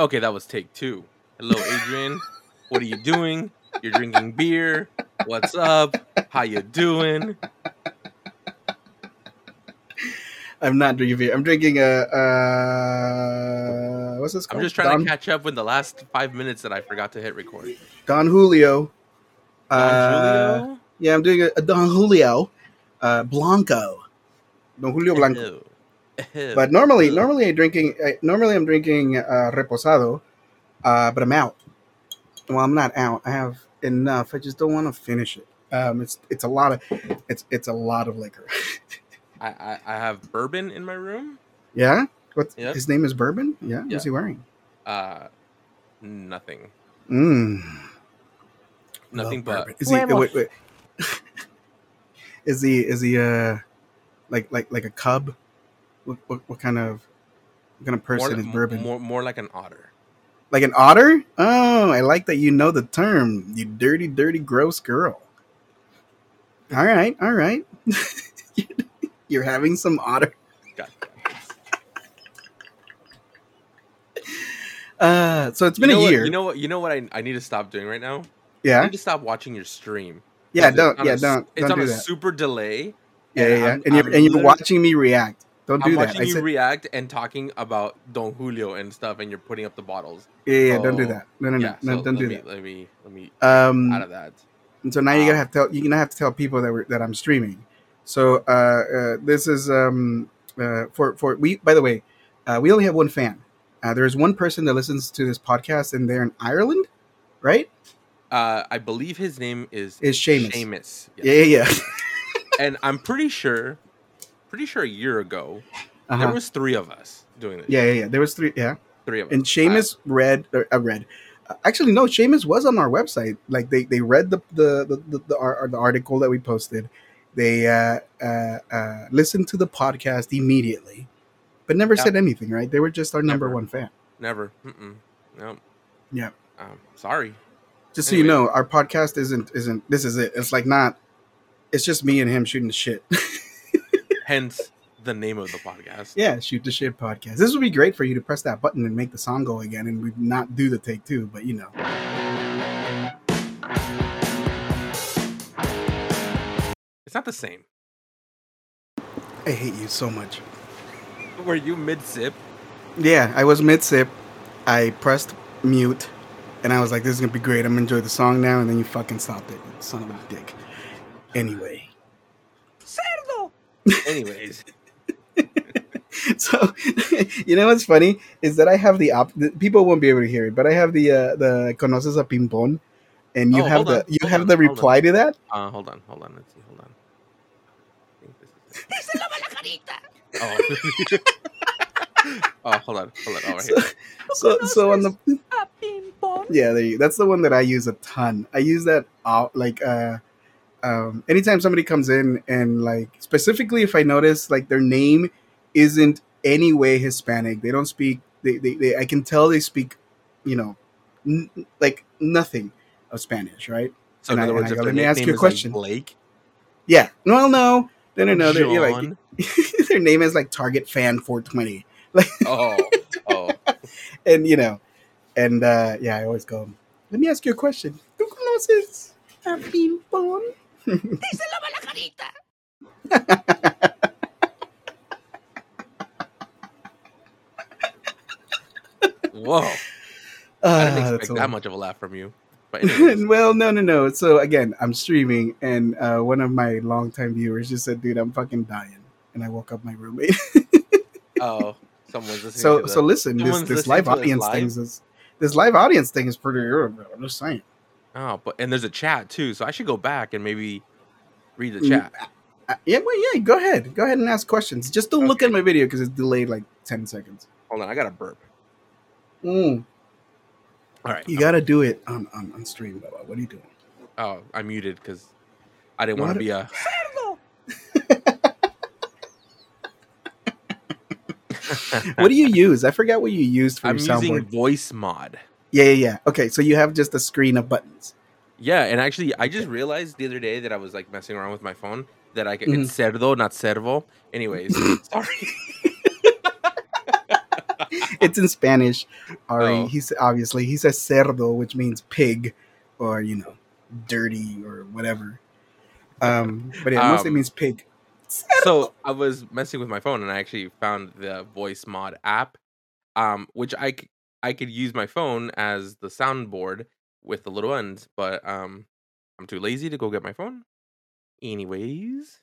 Okay, that was take two. Hello, Adrian. what are you doing? You're drinking beer. What's up? How you doing? I'm not drinking beer. I'm drinking a uh, what's this called? I'm just trying Don, to catch up with the last five minutes that I forgot to hit record. Don Julio. Don Uh, Julio? Yeah, I'm doing a, a Don Julio uh, Blanco. Don Julio Blanco. Ew. Ew. But normally, normally I drinking. I, normally I'm drinking uh, reposado, uh, but I'm out. Well, I'm not out. I have enough. I just don't want to finish it. Um, it's it's a lot of it's it's a lot of liquor. I, I, I have bourbon in my room. yeah. What Yep. his name is Bourbon? Yeah. Yeah. What's he wearing? Uh, nothing. Mm. Nothing Love but bourbon. Is he? Huevos. Wait, wait. is he? Is he? Uh, like like like a cub? What what, what kind of what kind of person more, is Bourbon? more more like an otter. Like an otter? Oh, I like that you know the term. You dirty, dirty, gross girl. All right, all right. You're having some otter. God. Uh, so it's been you know a what- year. you know what? You know what? I, I need to stop doing right now. Yeah. I need to stop watching your stream. yeah. Don't, yeah, a don't, It's don't on do a that. super delay. Yeah, yeah, yeah. I'm- And you're I'm and you're watching me react. Don't I'm do that. watching I you said, react and talking about Don Julio and stuff, and you're putting up the bottles. yeah, yeah. Don't do that. No, no, no, yeah, no. so don't do me, that. Let me let me Um, out of that. And so now you're gonna Um, have to tell you're gonna have to tell people that we're, that I'm streaming. So uh, uh, this is um, uh, for for we. By the way, uh, we only have one fan. Uh, there is one person that listens to this podcast, and they're in Ireland, right? Uh, I believe his name is Is Seamus. Seamus. yes. Yeah, yeah, yeah. And I'm pretty sure, pretty sure a year ago Uh-huh. there was three of us doing this. yeah, yeah, yeah. There was three. Yeah, three of us. and Seamus read. Or, uh, read. Uh, actually, no. Seamus was on our website. Like they they read the the the the, the, ar- the article that we posted. They uh, uh, uh, listened to the podcast immediately, but never Yeah. said anything. Right? They were just our number Never. one fan. Never. Mm-mm. No. Yeah. Um, sorry. Just so you know, our podcast isn't isn't this is it. It's like not. It's just me and him shooting the shit. Hence the name of the podcast. yeah, shoot the shit podcast. This would be great for you to press that button and make the song go again, and we not do the take two. But you know, It's not the same. I hate you so much. Were you mid sip? Yeah, I was mid sip. I pressed mute, and I was like, "This is gonna be great. I'm gonna enjoy the song now." And then you fucking stopped it, son of a dick. Anyway, Anyways, so you know what's funny is that I have the op. the- People won't be able to hear it, but I have the uh, the conoces a pimpon, and you Oh, have the on, you hold have on, the hold on. reply to that. uh, hold on, hold on. Let's see. Hold on. I think this is it. Oh. oh, hold on, hold on. Oh, right So, here. so, so on the yeah, there you, that's the one that I use a ton. I use that uh, like uh, um, anytime somebody comes in and like specifically if I notice like their name isn't any way Hispanic, they don't speak. They, they, they I can tell they speak, you know, n- like nothing of Spanish, right? So in other I- words, and if go, their "Let me ask you a is like question." Blake. Yeah. Well, no, no, no, no. They're, like their name is like Target Fan 420, Oh, oh. and you know, and uh, yeah, I always go. Let me ask you a question. ¿Tú conoces a Pimpón? Whoa! I Ah, didn't expect that much of a laugh from you. But well, no, no, no. So again, I'm streaming, and uh, one of my longtime viewers just said, "Dude, I'm fucking dying," and I woke up my roommate. oh, someone's listening. so, to the, so listen, this someone's this listening live audience live? thing is this live audience thing is pretty. I'm just saying. Oh, but and there's a chat too, so I should go back and maybe read the Mm, chat. Uh, yeah, well, yeah. Go ahead, go ahead and ask questions. Just don't look at my video because it's delayed like ten seconds. Hold on, I got a burp. Mm, All right. you gotta do it on on, on stream, Baba. What are you doing? Oh, I muted because I didn't want to be a. What do you use? I forgot what you used for I'm your soundboard. using Voicemod. Yeah, yeah, yeah. Okay, so you have just a screen of buttons. Yeah, and actually, I just realized the other day that I was like messing around with my phone that I can Mhm. it's cerdo, not servo. Anyways, sorry. it's in Spanish. Ari, oh. he's obviously he says cerdo, which means pig, or you know, dirty or whatever. Um, but yeah, mostly um, means pig. So I was messing with my phone and I actually found the Voicemod app, um, which I I could use my phone as the soundboard with the little ones, but um, I'm too lazy to go get my phone. Anyways,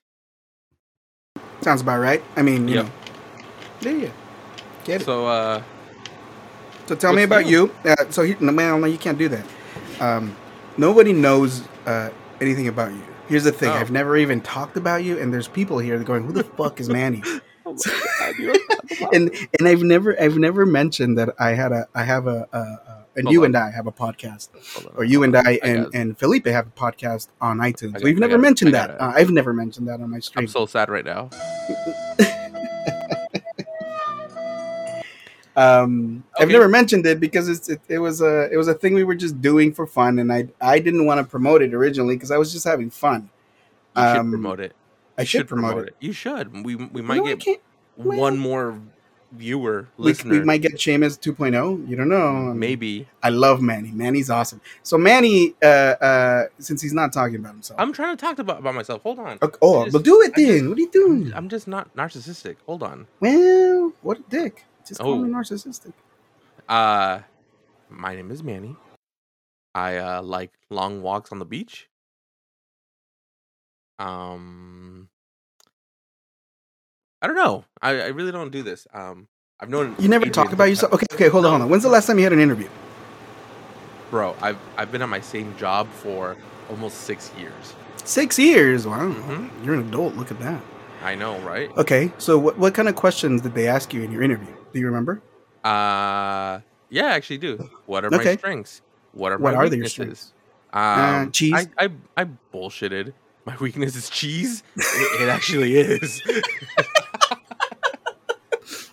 sounds about right. I mean, you yep. know, yeah, yeah, get it. So, uh, so tell me about new? you. Uh, so, no, man, no, you can't do that. Um, nobody knows uh, anything about you. Here's the thing: oh. I've never even talked about you, and there's people here going, "Who the fuck is Manny?" Oh God, and and I've never I've never mentioned that I had a I have a, a, a and Hold you on. and I have a podcast, or you and I and, and Felipe have a podcast on iTunes. Got, We've never mentioned that. Uh, I've never mentioned that on my stream. I'm so sad right now. Um, okay. I've never mentioned it because it's, it, it, was a it was a thing we were just doing for fun, and I I didn't want to promote it originally because I was just having fun. You um, should promote it. I should, should promote, promote it. it. You should. We we might no, get one more viewer listener. We, we might get Seamus 2.0. You don't know. Maybe. I love Manny. Manny's awesome. So Manny, uh, uh, since he's not talking about himself, I'm trying to talk about, about myself. Hold on. Okay. Oh, just, but do it then. Just, what are you doing? I'm just not narcissistic. Hold on. Well, what a dick. Just call oh. me narcissistic. Uh, my name is Manny. I uh, like long walks on the beach. Um, I don't know. I, I really don't do this. Um, I've known you never talk about yourself. Okay, okay, hold on, hold on. When's the last time you had an interview? Bro, I've I've been at my same job for almost six years. Six years? Wow, mm-hmm. you're an adult. Look at that. I know, right? Okay, so what what kind of questions did they ask you in your interview? Do you remember? Uh, yeah, I actually do. What are okay. my strengths? What are what my are weaknesses? strengths? Um, uh, cheese. I, I I bullshitted. My weakness is cheese. it, it actually is.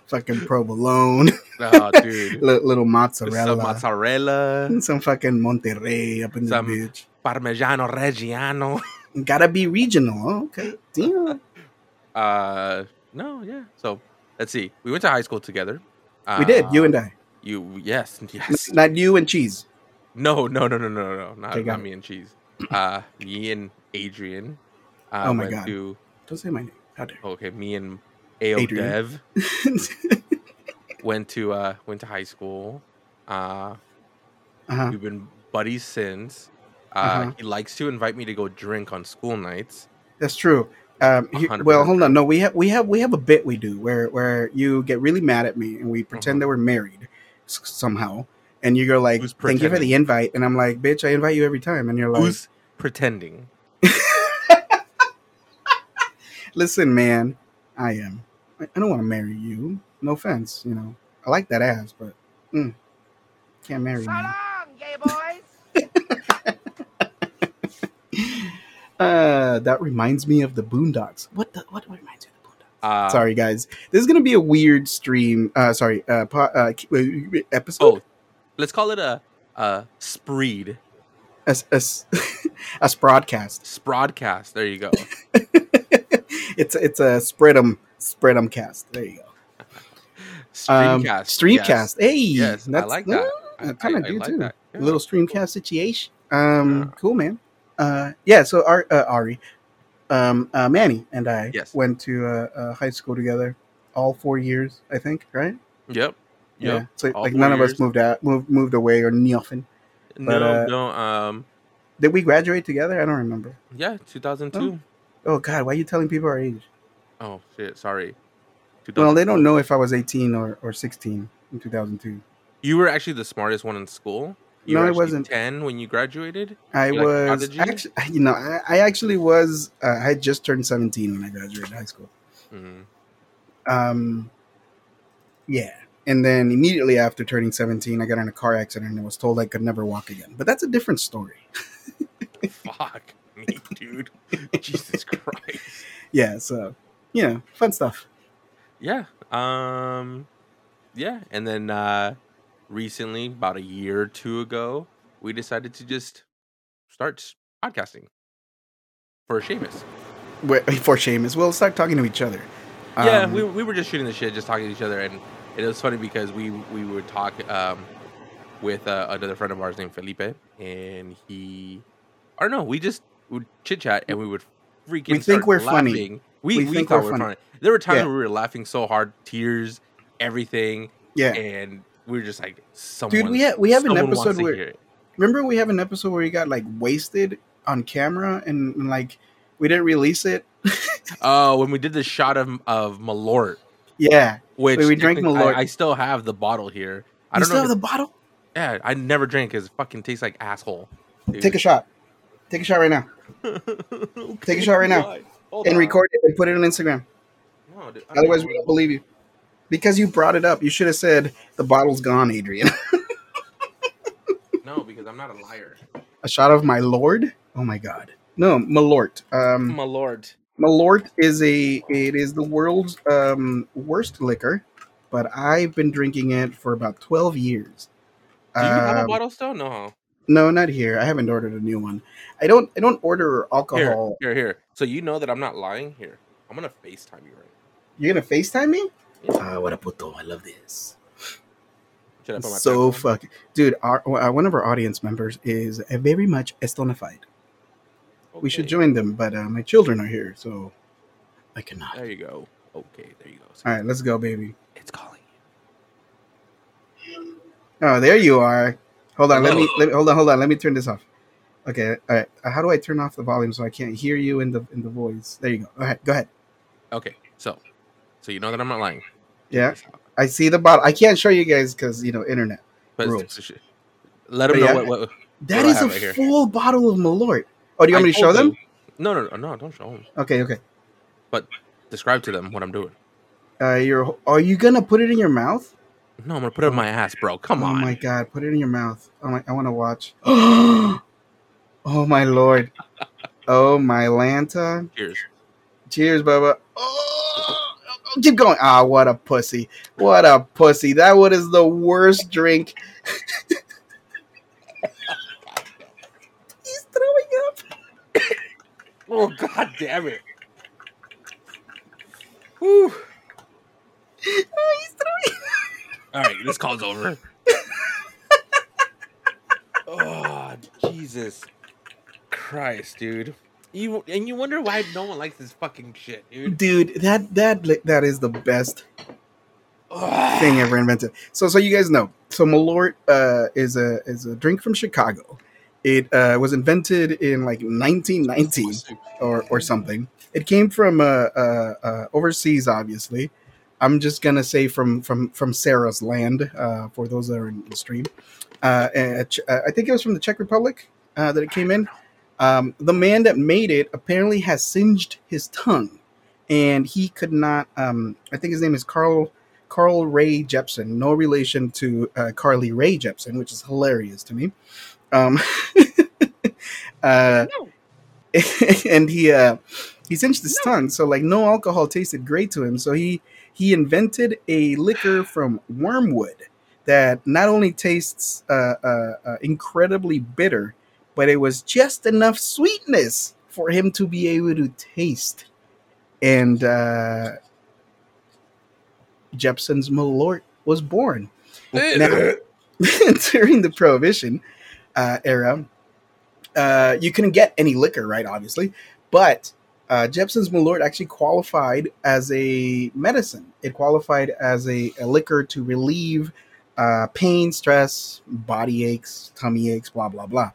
fucking provolone. Oh, dude. L- little mozzarella. Some mozzarella. Some fucking Monterey up in the bitch. Parmigiano Reggiano. Gotta be regional. Okay. Damn. Uh, no, yeah. So let's see. We went to high school together. We did. You and I. You yes yes. Not you and cheese. No no no no no no not, okay, not me and cheese. Uh, me and Adrian. Uh, oh my god! To, Don't say my name. How dare? Okay, me and Ao Dev went to uh went to high school. Uh, uh-huh. we've been buddies since. Uh, uh-huh. He likes to invite me to go drink on school nights. That's true. Um, he, well, hold on. No, we have we have we have a bit we do where where you get really mad at me and we pretend uh-huh. that we're married somehow, and you go like, "Thank you for the invite," and I'm like, "Bitch, I invite you every time," and you're like, "Who's pretending?" Listen, man, I am. I, I don't want to marry you. No offense, you know. I like that ass, but mm, can't marry so you. long, gay boys. Uh, that reminds me of the Boondocks. What the what reminds you of the Boondocks? Uh, sorry, guys. This is gonna be a weird stream. Uh, sorry, uh, po- uh episode. Oh, let's call it a a spreed. A, a, a broadcast. Sprodcast. There you go. it's it's a spread 'em spread 'em cast. There you go. Streamcast. Um, streamcast. Yes. Hey, yes, I like that. Uh, I kind of do like too. Yeah. A little streamcast situation. Um, yeah. cool, man. Uh, yeah. So Ar- uh, Ari, um, uh, Manny, and I yes. went to uh, uh, high school together, all four years, I think. Right? Yep. Yep. Yeah. So all like none years. of us moved out, moved moved away or nothing. But, no, uh, no. Um, did we graduate together? I don't remember. Yeah, two thousand two. Oh. Oh God, why are you telling people our age? Oh shit! Sorry. Well, they don't know if I was eighteen or, or sixteen in two thousand two. You were actually the smartest one in school. You no, I wasn't ten when you graduated. I you was like actually, you know, I, I actually was. Uh, I had just turned seventeen when I graduated high school. Mm-hmm. Um, yeah, and then immediately after turning seventeen, I got in a car accident and was told I could never walk again. But that's a different story. Fuck me, dude! Jesus Christ. Yeah, so you know, fun stuff. Yeah. Um. Yeah, and then uh recently, about a year or two ago, we decided to just start podcasting for Seamus. Wait, for Seamus, we'll start talking to each other. Yeah, um, we, we were just shooting the shit, just talking to each other, and it was funny because we we would talk um, with uh, another friend of ours named Felipe, and he, I don't know, we just would chit chat and we would freaking. We think we're laughing. funny. We, We we, think thought we're we were funny. funny. There were times Yeah. where we were laughing so hard, tears, everything, Yeah. and we were just like, someone. we ha- we have an episode where- Remember we have an episode where we got like wasted on camera and, and, like we didn't release it. Oh, when we did the shot of of Malort, Yeah. which Wait, we drank Malort. I, I still have the bottle here. I You don't still know. have the bottle? yeah, I never drank because it fucking tastes like asshole. dude. Take a shot. Take a shot right now. Take a shot right now. Hold And on. record it and put it on Instagram. No, dude, Otherwise know. we don't believe you. Because you brought it up. You should have said the bottle's gone, Adrian. no, because I'm not a liar. a shot of my lord? Oh my god. No, Malort. Um Malort. Malort is a it is the world's um, worst liquor, but I've been drinking it for about twelve years. Do you have a Um, bottle still? No. No, not here. I haven't ordered a new one. I don't. I don't order Here, alcohol. here, here. So you know that I'm not lying. Here, I'm gonna Facetime you right. You're gonna Facetime me? Ah, what a puto! I love this. Should I put my So fuck, dude. Our uh, one of our audience members is very much estonified. We should join them, but uh, my children are here, so I cannot. There you go. Okay, there you go. All right, let's go, baby. It's calling. Oh, there you are. Hold on, let me, let me hold on, hold on. Let me turn this off. Okay, all right. Uh, how do I turn off the volume so I can't hear you in the in the voice? There you go. All right, go ahead. Okay, so, so you know that I'm not lying. Yeah, I see the bottle. I can't show you guys because you know internet. But Rules. let them But know yeah. what. what That I is a right here? full bottle of Malort. Oh, do you want I me to show told them? No, no, no, no. Don't show them. Okay, okay. But describe to them what I'm doing. Uh, you're. Are you gonna put it in your mouth? No, I'm gonna put it in my ass, bro. Come oh on. Oh my god, put it in your mouth. Oh my, I want to watch. oh my lord. Oh my Lanta. Cheers. Cheers, Bubba. Oh, keep going. Ah, what a pussy. What a pussy. That one is the worst drink. He's throwing up. Oh god damn it. Whew. Oh, he's throwing All right, this call's over. oh Jesus Christ, dude! You and you wonder why no one likes this fucking shit, dude. Dude, that that that is the best Ugh. thing ever invented. So so you guys know. So Malort uh, is a is a drink from Chicago. It uh, was invented in like 1919 or or something. It came from uh, uh, uh, overseas, obviously. I'm just gonna say from from from Sarah's land uh, for those that are in the stream. Uh, Ch- uh, I think it was from the Czech Republic uh, that it came in. Um, the man that made it apparently has singed his tongue, and he could not. Um, I think his name is Carl Carl Ray Jeppson, no relation to uh, Carly Rae Jepsen, which is hilarious to me. Um, uh, and he uh, he cinched his tongue, so like no alcohol tasted great to him. So he he invented a liquor from wormwood that not only tastes uh, uh, uh, incredibly bitter, but it was just enough sweetness for him to be able to taste. And uh, Jeppson's Malort was born. Now, during the Prohibition uh, era, uh, you couldn't get any liquor, right? Obviously, but uh, Jeppson's Malort actually qualified as a medicine. It qualified as a, a liquor to relieve uh, pain, stress, body aches, tummy aches, blah blah blah.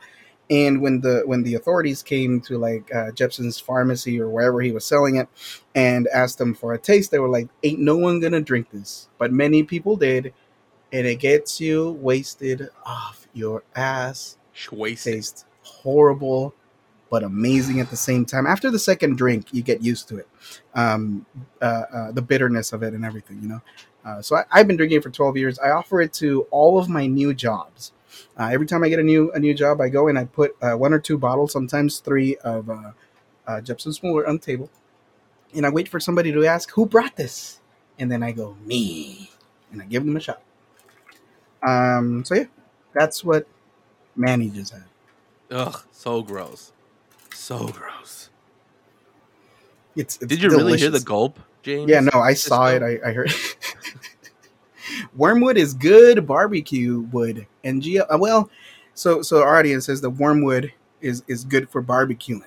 And when the when the authorities came to like uh, Jeppson's pharmacy or wherever he was selling it, and asked them for a taste, they were like, "Ain't no one gonna drink this," but many people did, and it gets you wasted off your ass Wasted. tastes horrible but amazing at the same time. After the second drink you get used to it um, uh, uh, the bitterness of it and everything you know? Uh, so I, i've been drinking it for 12 years. I offer it to all of my new jobs. Uh, every time i get a new a new job i go and i put uh, one or two bottles sometimes three of uh, Jeppson's Malort on the table and i wait for somebody to ask who brought this? And then i go me and i give them a shot. Um, so yeah that's what just had. Ugh, so gross. So gross. It's, it's Did you really hear the gulp, James? Yeah, no, I Just saw it. I, I heard. wormwood is good barbecue wood, and Geo. Uh, well, so so our audience says the wormwood is is good for barbecuing.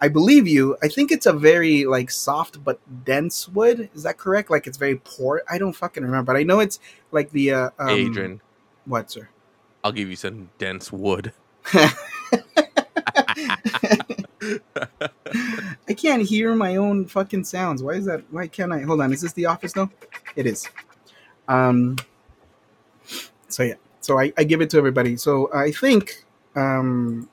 I believe you. I think it's a very like soft but dense wood. Is that correct? Like it's very poor. I don't fucking remember, but I know it's like the uh, um, Adrian. What, sir? I'll give you some dense wood. I can't hear my own fucking sounds. Why is that? Why can't I? Hold on. Is this the office though? It is. Um. So yeah. So I, I give it to everybody. So I think um,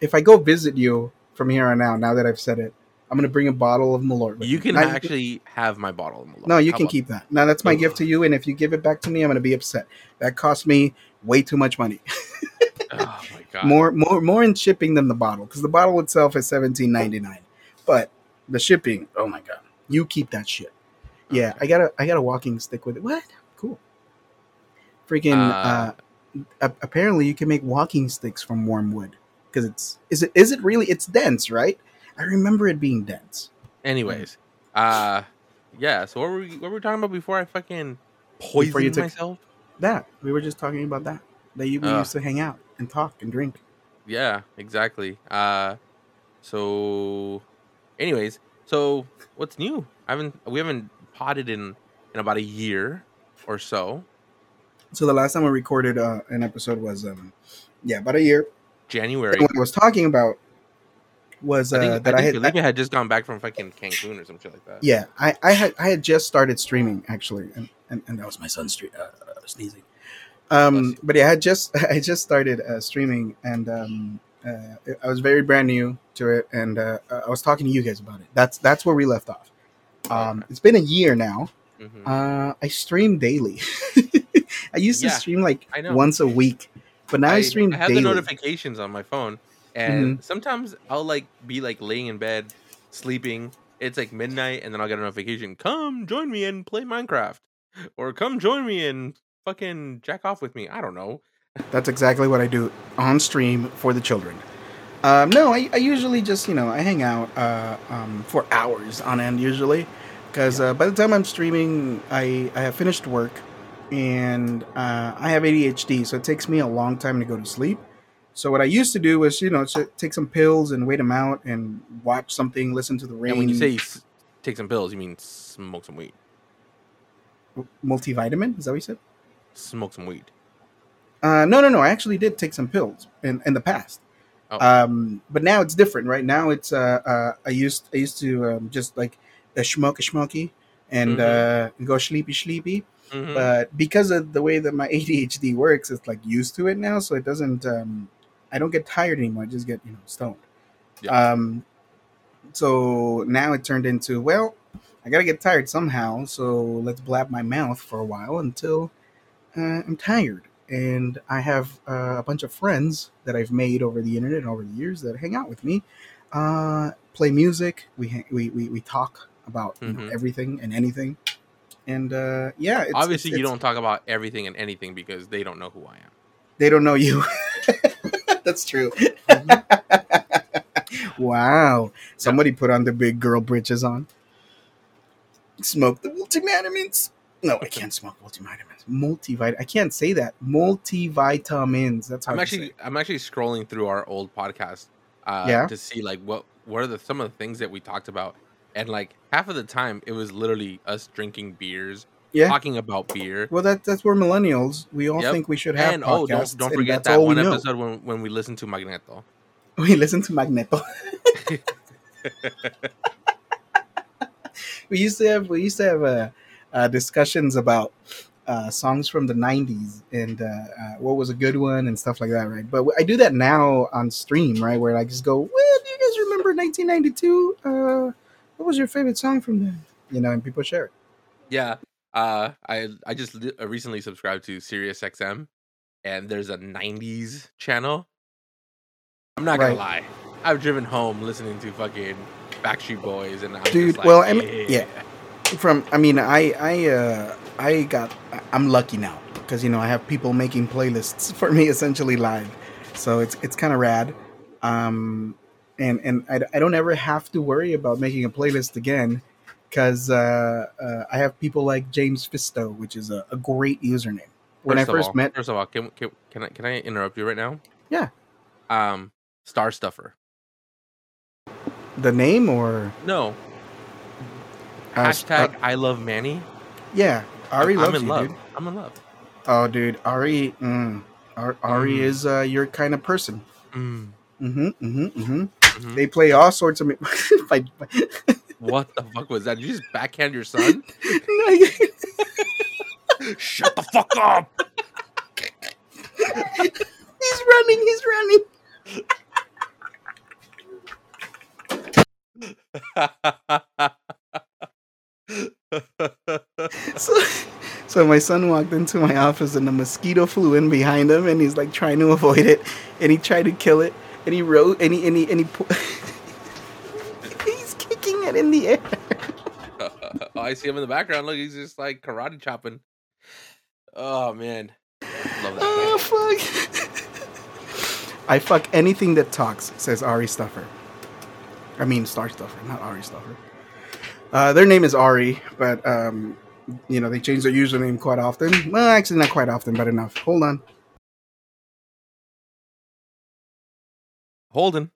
if I go visit you from here on out, now that I've said it, I'm gonna bring a bottle of Malort. You can Not, actually have my bottle of Malort. No, you How can keep that. Now that's my gift to you, and if you give it back to me, I'm gonna be upset. That cost me way too much money. god! More, more, more in shipping than the bottle, because the bottle itself is 17.99, but the shipping. Oh my god! You keep that shit. Yeah. I got a, I got a walking stick with it. What? Cool. Freaking. Uh, uh, apparently, you can make walking sticks from wormwood because it's is it is it really it's dense, right? I remember it being dense. Anyways, uh, yeah. So what were we what were we talking about before I fucking poisoned myself? That we were just talking about that. That you we uh, used to hang out and talk and drink. Yeah, exactly. Uh, so, anyways, so what's new? I haven't we haven't potted in in about a year or so. So the last time I recorded uh, an episode was um, yeah, about a year. January. what I was talking about was uh, I think, that I, I had I, had just gone back from fucking Cancun or some shit like that. Yeah, I, I had I had just started streaming actually, and, and, and that was my son stre- uh, uh, sneezing. Um, but yeah, I just I just started uh, streaming, and um, uh, I was very brand new to it, and uh, I was talking to you guys about it. That's that's where we left off. Um. It's been a year now. Mm-hmm. Uh, I stream daily. I used to stream like once a week, but now I, I stream. I have daily. the notifications on my phone, and mm-hmm. sometimes I'll like be like laying in bed, sleeping. It's like midnight, and then I'll get a notification. Come join me and play Minecraft, or come join me and fucking jack off with me. I don't know. That's exactly what I do on stream for the children. Um, no, I, I, usually just you know I hang out uh, um, for hours on end usually, because uh, by the time I'm streaming, I I have finished work, and uh, I have ADHD, so it takes me a long time to go to sleep. So what I used to do was, you know, take some pills and wait them out and watch something, listen to the rain. And when you say you take some pills, you mean smoke some weed? Multivitamin? Is that what you said? Smoke some weed. Uh, no, no, no. I actually did take some pills in, in the past. Oh. Um, but now it's different. Right now, it's uh, uh I used I used to um, just like a smoke a smoky and mm-hmm. uh, go sleepy sleepy. Mm-hmm. But because of the way that my ADHD works, it's like used to it now, so it doesn't um, I don't get tired anymore. I just get you know stoned. Yeah. Um, so now it turned into well, I gotta get tired somehow. So let's blab my mouth for a while until uh, I'm tired. And I have uh, a bunch of friends that I've made over the internet and over the years that hang out with me, uh, play music. We, we we we talk about mm-hmm. know, everything and anything. And uh, yeah, it's, obviously it's, you don't talk about everything and anything because they don't know who I am. They don't know you. That's true. wow. Somebody put on the big girl britches on. Smoke the multivitamins. No, I can't smoke multivitamins. Multivit. I can't say that. Multivitamins. That's how I'm actually. I'm actually scrolling through our old podcast. Uh, yeah. To see like what what are the some of the things that we talked about, and like half of the time it was literally us drinking beers yeah. talking about beer. Well, that that's where millennials we all yep. think we should have. And oh, don't don't forget that one episode when when we listen to Magneto. We listen to Magneto. we used to have we used to have uh, uh, discussions about uh, songs from the '90s and uh, uh, what was a good one and stuff like that, right? But I do that now on stream, right? Where I just go, "Well, do you guys remember 1992? Uh, what was your favorite song from then?" You know, and people share it. Yeah, uh, I I just recently subscribed to SiriusXM, and there's a '90s channel. I'm not gonna lie, I've driven home listening to fucking Backstreet Boys, and I'm dude. Like, well, I mean, yeah. From I mean, I I uh I got I'm lucky now because you know I have people making playlists for me essentially live, so it's it's kind of rad. Um, and and I, I don't ever have to worry about making a playlist again because uh, uh, I have people like James Fisto, which is a, a, great username. when First I first all, met. first of all, can, can can I can I interrupt you right now? Yeah. Um, Star Stuffer. The name or No. Uh, Hashtag uh, I love Manny. yeah, Ari I'm, loves I'm in you, love. dude. I'm in love. Oh, dude, Ari, mm, Ar- Ari Mm. is uh, your kind of person. Mm, Mm-hmm, mm-hmm, mm-hmm. mhm. They play all sorts of. by, by, What the fuck was that? Did you just backhand your son? Shut the fuck up! he's running. He's running. So, so my son walked into my office and a mosquito flew in behind him, and he's like trying to avoid it, and he tried to kill it, and he wrote, and he, and he, and he, pu- he's kicking it in the air. oh, I see him in the background. Look, he's just like karate chopping. Oh man, love that. Oh fuck! I fuck anything that talks, says Ari Stuffer. I mean Star Stuffer, not Ari Stuffer. Uh, their name is Ari, but um, you know they change their username quite often. Well, actually, not quite often, but enough. Hold on. Holden.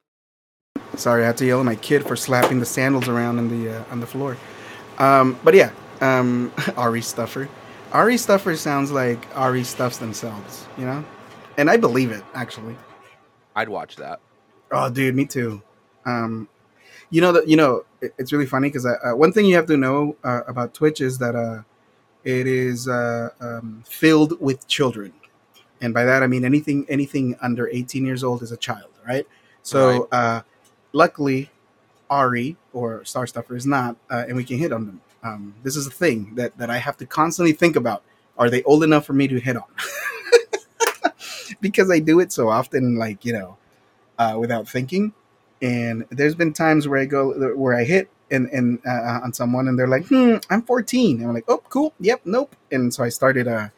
Sorry, I had to yell at my kid for slapping the sandals around on the uh, on the floor. Um, but yeah, um, Ari Stuffer. Ari Stuffer sounds like Ari stuffs themselves, you know, and I believe it actually. I'd watch that. Oh, dude, me too. Um, you know that you know it- it's really funny because uh, one thing you have to know uh, about Twitch is that uh, it is uh, um, filled with children, and by that I mean anything anything under eighteen years old is a child, right? So, uh, luckily, Ari or Star Stuffer is not, uh, and we can hit on them. Um, this is a thing that that I have to constantly think about. Are they old enough for me to hit on? because I do it so often, like you know, uh, without thinking. And there's been times where I go where I hit and and uh, on someone, and they're like, "Hmm, I'm 14," and I'm like, "Oh, cool, yep, nope." And so I started uh,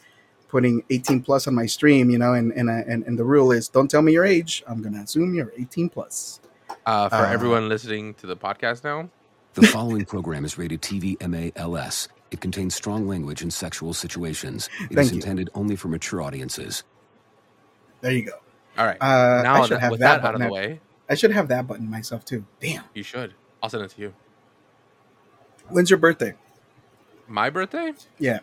putting 18 plus on my stream, you know, and and, uh, and and the rule is, don't tell me your age. I'm gonna assume you're 18 plus. Uh, for Uh, everyone listening to the podcast now, The following program is rated TV MALS. It contains strong language and sexual situations. It is Thank you. intended only for mature audiences. There you go. all right. Uh, now I should that, have with that, that, out of button. the way, I should have that button myself too. Damn. you should. I'll send it to you. When's your birthday? My birthday? Yeah.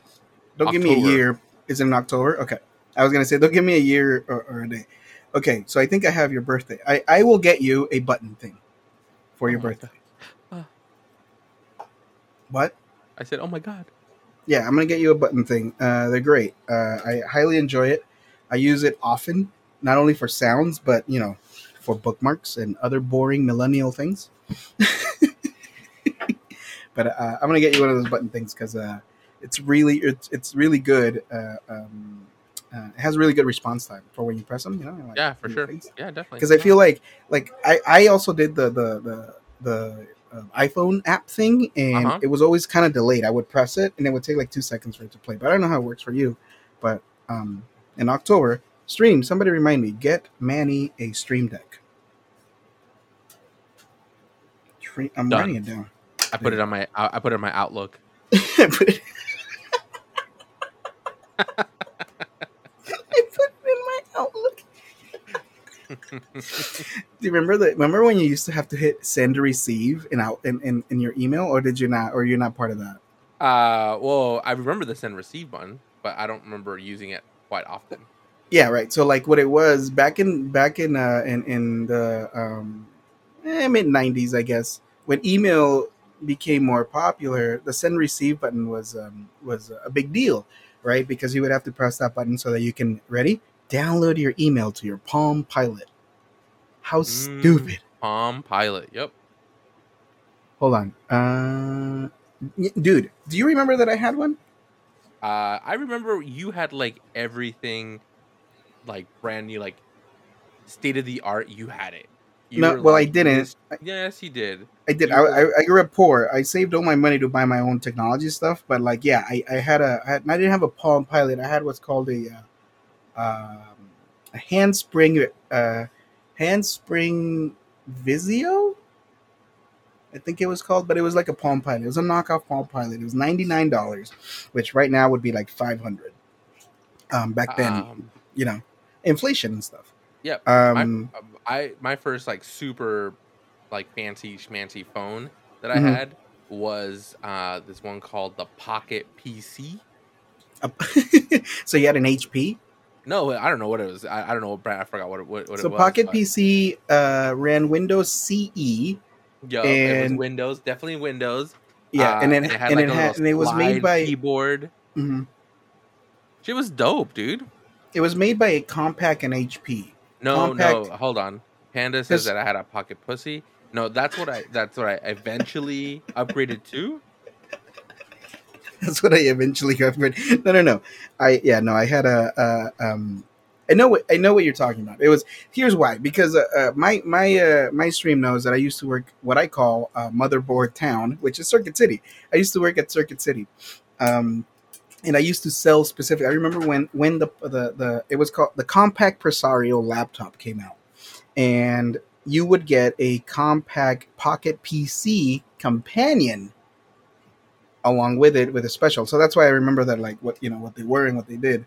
Don't give me a year. Is it in October? Okay. I was gonna say don't give me a year or, or a day. Okay, so I think I have your birthday. I, I will get you a button thing for your Oh birthday. God. What? I said, oh my god. Yeah, I'm gonna get you a button thing. Uh, they're great. Uh, I highly enjoy it. I use it often, not only for sounds, but you know, for bookmarks and other boring millennial things. but uh, I'm gonna get you one of those button things because uh, it's really it's it's really good. Uh, um, uh, it has really good response time for when you press them. You know, like, Yeah, for sure. things Yeah, definitely. because I feel like like I I also did the the the the uh, iPhone app thing, and Uh-huh. it was always kind of delayed. I would press it, and it would take like two seconds for it to play. But I don't know how it works for you. But um, in October, stream. Somebody remind me. Get Manny a Stream Deck. I'm Done. writing it down. I put it on my I put it on my Outlook. Put it- I put it in my Outlook. Do you remember that? Remember when you used to have to hit send or receive in out in, in, in your email, or did you not? Or you're not part of that? Uh, well, I remember the send receive button, but I don't remember using it quite often. Yeah, right. So like what it was back in back in uh in in the um eh, mid '90s, I guess, when email became more popular, the send receive button was um was a big deal, right? Because you would have to press that button so that you can ready download your email to your Palm Pilot. How Mm. stupid! Palm Pilot. Yep. Hold on, uh, dude, do you remember that I had one? Uh, I remember you had like everything, like brand new, like state of the art. You had it. You No, well, I didn't. Yes, you did. I did. I, I, I grew up poor. I saved all my money to buy my own technology stuff. But like, yeah, I, I had a. I, had, I didn't have a Palm Pilot. I had what's called a, uh, um, a handspring, uh, handspring Vizio. I think it was called, but it was like a Palm Pilot. It was a knockoff Palm Pilot. It was ninety nine dollars, which right now would be like five hundred. um, back then. Um, you know, inflation and stuff. Yeah. Um, my, I my first like super like fancy schmancy phone that I mm-hmm. had was uh this one called the Pocket PC. so you had an HP? No, I don't know what it was. I, I don't know what brand. I forgot what, what, what so it was. So Pocket but... PC uh, ran Windows CE. Yeah, it was Windows, definitely Windows. Yeah, uh, and then and it had, and, like it, had, and it was made by keyboard. Mm-hmm. She was dope, dude. It was made by a Compaq and HP. No, Compaq... no, hold on. Panda says that I had a pocket pussy. No, that's what I. That's what I eventually upgraded to. That's what I eventually upgraded. No, no, no. I yeah, no. I had a, a um. I know what I know what you're talking about. It was here's why because uh, uh, my my uh, my stream knows that I used to work what I call uh, motherboard town, which is Circuit City. I used to work at Circuit City, um, and I used to sell specific. I remember when when the the the it was called the Compaq Presario laptop came out, and you would get a Compaq Pocket PC companion along with it with a special. So that's why I remember that like what you know what they were and what they did.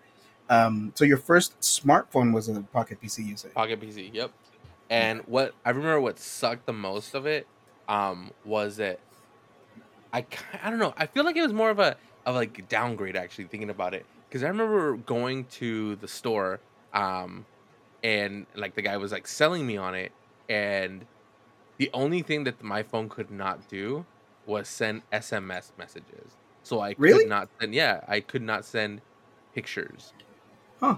Um, so your first smartphone was a Pocket PC, you say? Pocket PC, yep. And what I remember what sucked the most of it um, was that I I don't know. I feel like it was more of a of like downgrade actually thinking about it because I remember going to the store um, and like the guy was like selling me on it and the only thing that my phone could not do was send SMS messages. So I really? could not send yeah, I could not send pictures. Huh.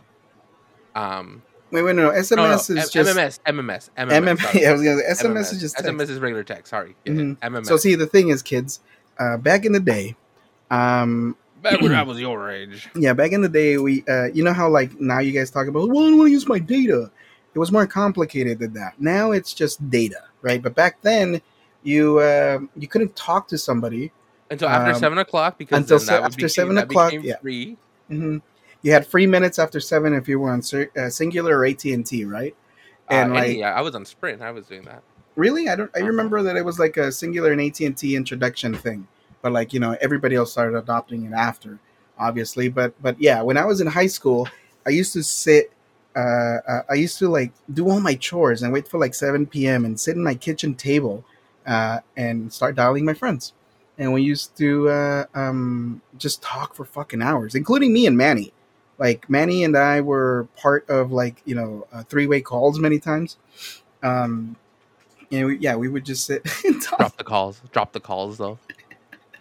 Um Wait, wait, no, no. SMS no, no. is M- just MMS, MMS, MMS. MMS yeah, I was gonna say SMS MMS. is just text. SMS is regular text. Sorry, mm-hmm. MMS. So see, the thing is, kids, uh, back in the day, um, back when I was your age, yeah, back in the day, we, uh, you know how like now you guys talk about, well, I want to use my data. It was more complicated than that. Now it's just data, right? But back then, you uh, you couldn't talk to somebody until after um, seven o'clock because until se- after became, seven o'clock, yeah. Free. Mm-hmm. You had free minutes after seven if you were on uh, Cingular or AT and T, right? Uh, and uh, like, yeah, I was on Sprint. I was doing that. Really, I don't. I uh-huh. remember that it was like a Cingular and AT and T introduction thing, but like you know, everybody else started adopting it after, obviously. But but yeah, when I was in high school, I used to sit uh, uh, I used to like do all my chores and wait for like 7 p.m. and sit in my kitchen table uh, and start dialing my friends. And we used to uh, um, just talk for fucking hours, including me and Manny. Like Manny and I were part of like you know uh, three way calls many times. Um, and we, yeah, we would just sit. Drop the calls. Drop the calls though.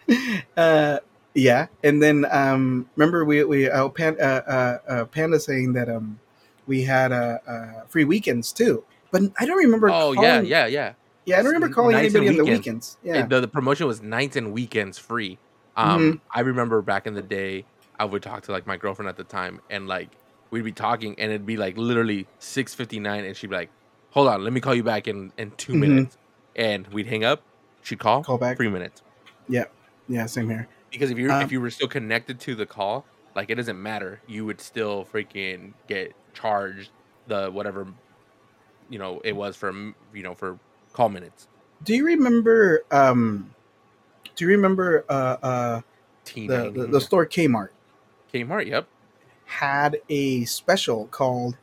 uh, yeah, and then um, remember we we uh, Pan, uh, uh, uh, Panda saying that um, we had uh, uh, free weekends too. But I don't remember. Oh calling, yeah, yeah, yeah. Yeah, I don't remember calling nights anybody on the weekends. Yeah, the, the, promotion was nights and weekends free. Um, mm-hmm. I remember back in the day, I would talk to like my girlfriend at the time, and like we'd be talking, and it'd be like literally six fifty nine, and she'd be like, "Hold on, let me call you back in in 2 mm-hmm. minutes," and we'd hang up. She'd call, call back, three minutes. Yeah, yeah, same here. Because if you um, if you were still connected to the call, like it doesn't matter, you would still freaking get charged the whatever you know it was for you know for call minutes. Do you remember? um Do you remember uh uh the, the, the store Kmart? Kmart, yep, had a special called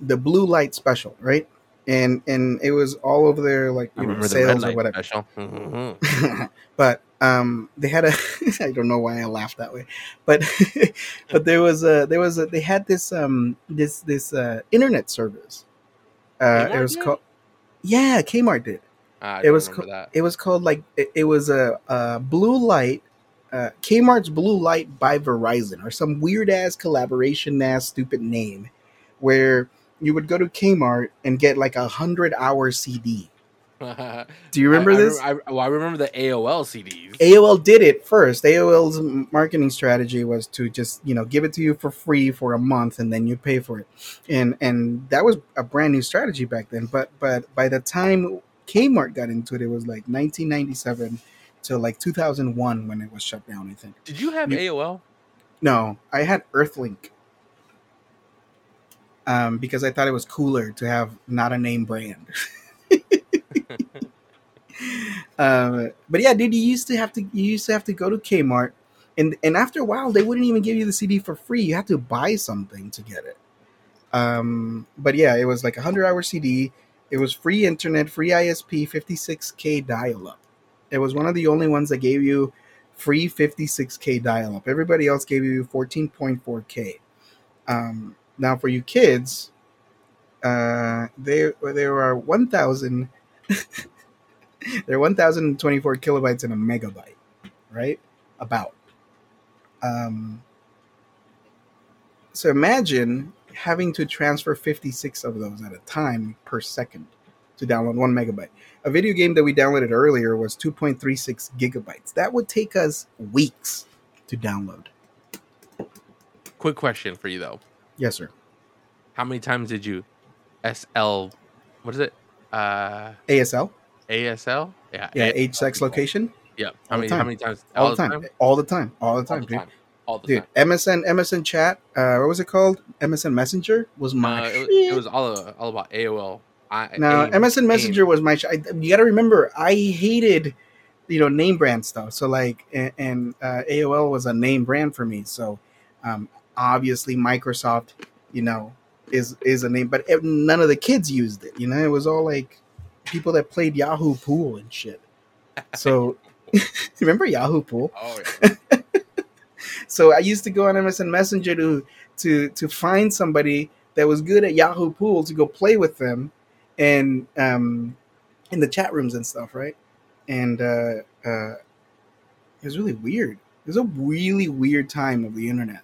the Blue Light Special, right? And and it was all over there, like you know, sales or whatever. Mm-hmm. but um they had a i don't know why i laughed that way but but there was a there was a they had this um this this uh internet service uh it was did? called yeah kmart did uh, it was co- that. it was called like it, it was a, a blue light uh, Kmart's Blue Light by Verizon, or some weird ass collaboration ass stupid name, where you would go to Kmart and get like a hundred hour CD Do you remember I, I this? I, well, I remember the AOL CDs. AOL did it first. AOL's marketing strategy was to just you know give it to you for free for a month and then you pay for it, and and that was a brand new strategy back then. But but by the time Kmart got into it, it was like 1997 to like 2001 when it was shut down. I think. Did you have you, AOL? No, I had Earthlink. Um, because I thought it was cooler to have not a name brand. um, but yeah, dude, you used to have to you used to have to go to Kmart and and after a while, they wouldn't even give you the CD for free. You had to buy something to get it. Um, but yeah, it was like a hundred hour CD. It was free internet, free ISP, 56k dial up. It was one of the only ones that gave you free 56k dial up. Everybody else gave you 14.4k. Um, now for you kids, uh, there there are 1,000. there are 1,024 kilobytes in a megabyte, right? About. Um, so imagine having to transfer 56 of those at a time per second to download one megabyte. A video game that we downloaded earlier was 2.36 gigabytes. That would take us weeks to download. Quick question for you though. Yes, sir. How many times did you SL what is it? Uh ASL? ASL? Yeah. Yeah, age sex location? Yeah. How many how many times? All, the time. time. All the time. All the time, All the time. All the dude, time. MSN MSN chat, uh what was it called? MSN Messenger was my uh, it, it, was all all about AOL. I, no, AIM, MSN Messenger AIM. was my. Sh- I, you got to remember, I hated, you know, name brand stuff. So like, and, and uh, AOL was a name brand for me. So um, obviously, Microsoft, you know, is is a name, but none of the kids used it. You know, it was all like people that played Yahoo Pool and shit. So remember Yahoo Pool? Oh yeah. so I used to go on MSN Messenger to to to find somebody that was good at Yahoo Pool to go play with them, and um, in the chat rooms and stuff, right? And uh, uh, it was really weird. It was a really weird time of the internet,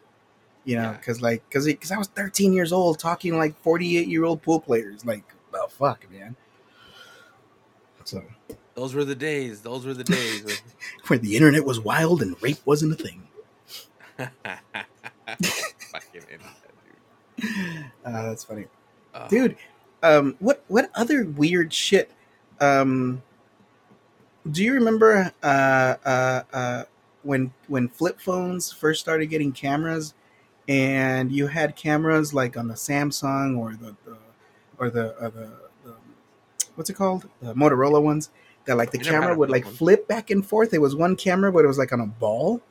you know, because yeah. like because because I was 13 years old talking like 48 year old pool players, like the fuck, man. So those were the days. Those were the days where the internet was wild and rape wasn't a thing. Fucking internet, dude. Uh, that's funny, dude. Um, what what other weird shit? Um, do you remember uh, uh, uh, when when flip phones first started getting cameras, and you had cameras like on the Samsung or the, the or the, uh, the, the what's it called the Motorola ones that like the camera would like one. flip back and forth. It was one camera, but it was like on a ball.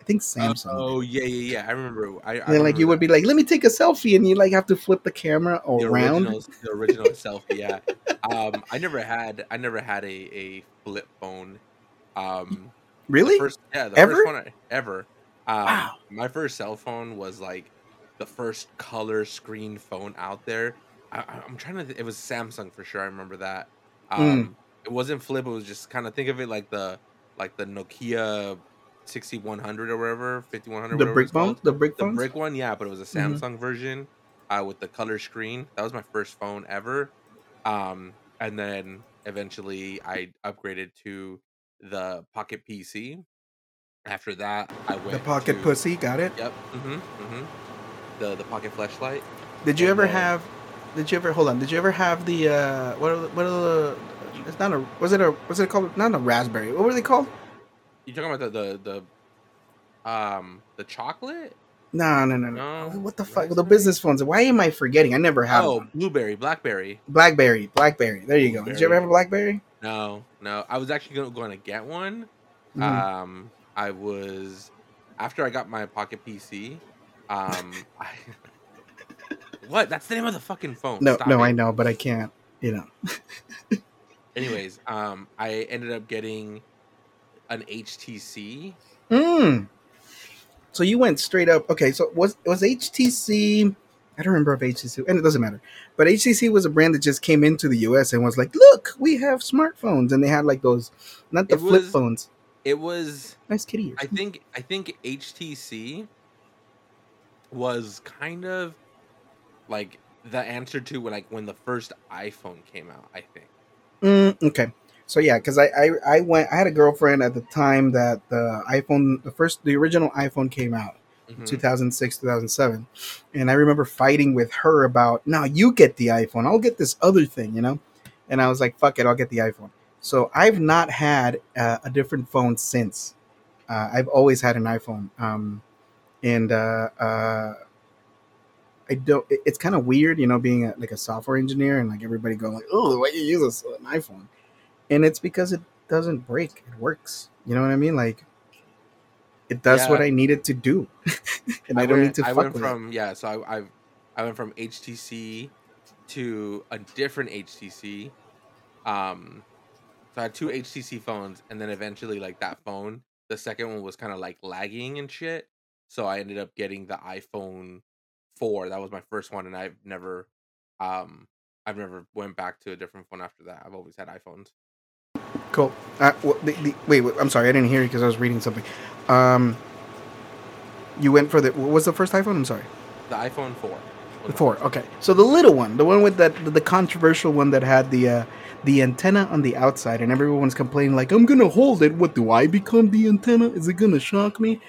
I think Samsung. Oh, yeah, yeah, yeah. I remember. I, I and remember like you that. would be like, "Let me take a selfie," and you like have to flip the camera the around. Original, the original selfie, yeah. Um, I never had. I never had a, a flip phone. Um, really? First, yeah, the ever? first one I, ever. Um, wow. My first cell phone was like the first color screen phone out there. I, am trying to. Th- it was Samsung for sure. I remember that. Um, mm. It wasn't flip. It was just kind of think of it like the like the Nokia 6100 or whatever, 5100. The brick phone, the brick the brick one, yeah, but it was a mm-hmm. Samsung mm-hmm. version uh, with the color screen. That was my first phone ever. Um, and then eventually I upgraded to the Pocket PC. After that, I went the Pocket to, Pussy. Got it. Yep. Mm-hmm. Mm-hmm. The the Pocket Flashlight. Did you and ever then, have? Did you ever hold on? Did you ever have the uh, what? Are, what are the? It's not a. Was it a? Was it called? Not a raspberry. What were they called? You talking about the the the um the chocolate? No, no, no, no. no. What the fuck? The business phones. Why am I forgetting? I never had. Oh, one. blueberry, blackberry. Blackberry, blackberry. There you go. Did you ever have a blackberry? No, no. I was actually going to, going to get one. Mm. Um, I was after I got my pocket PC. Um, I, what? That's the name of the fucking phone. No, Stop no, it. I know, but I can't. You know. Anyways, um, I ended up getting an HTC. Hmm. So you went straight up. Okay, so was was HTC? I don't remember if HTC, and it doesn't matter. But HTC was a brand that just came into the US and was like, "Look, we have smartphones," and they had like those, not the it flip was, phones. It was nice kitty. I think I think HTC was kind of like the answer to when like when the first iPhone came out. I think. Mm, okay, so yeah, because I, I I went I had a girlfriend at the time that the iPhone the first the original iPhone came out. Mm-hmm. 2006 2007 and i remember fighting with her about now you get the iphone i'll get this other thing you know and i was like fuck it i'll get the iphone so i've not had uh, a different phone since uh, i've always had an iphone um, and uh, uh I don't. It's kind of weird, you know, being a, like a software engineer and like everybody going like, "Oh, why you use an iPhone?" and it's because it doesn't break it works you know what i mean like it does Yeah. what I need it to do, and I, don't went, need to I fuck went from yeah, so I, I I went from HTC to a different HTC. Um, so I had two HTC phones, and then eventually, like that phone, the second one was kind of like lagging and shit. So I ended up getting the iPhone four. That was my first one, and I've never, um, I've never went back to a different phone after that. I've always had iPhones. Cool. Uh, the, the, wait, wait, I'm sorry, I didn't hear you because I was reading something. Um, you went for the what was the first iPhone? I'm sorry. The iPhone four. The four. Okay. So the little one, the one with that, the controversial one that had the uh, the antenna on the outside, and everyone's complaining like, "I'm gonna hold it. What do I become the antenna? Is it gonna shock me?"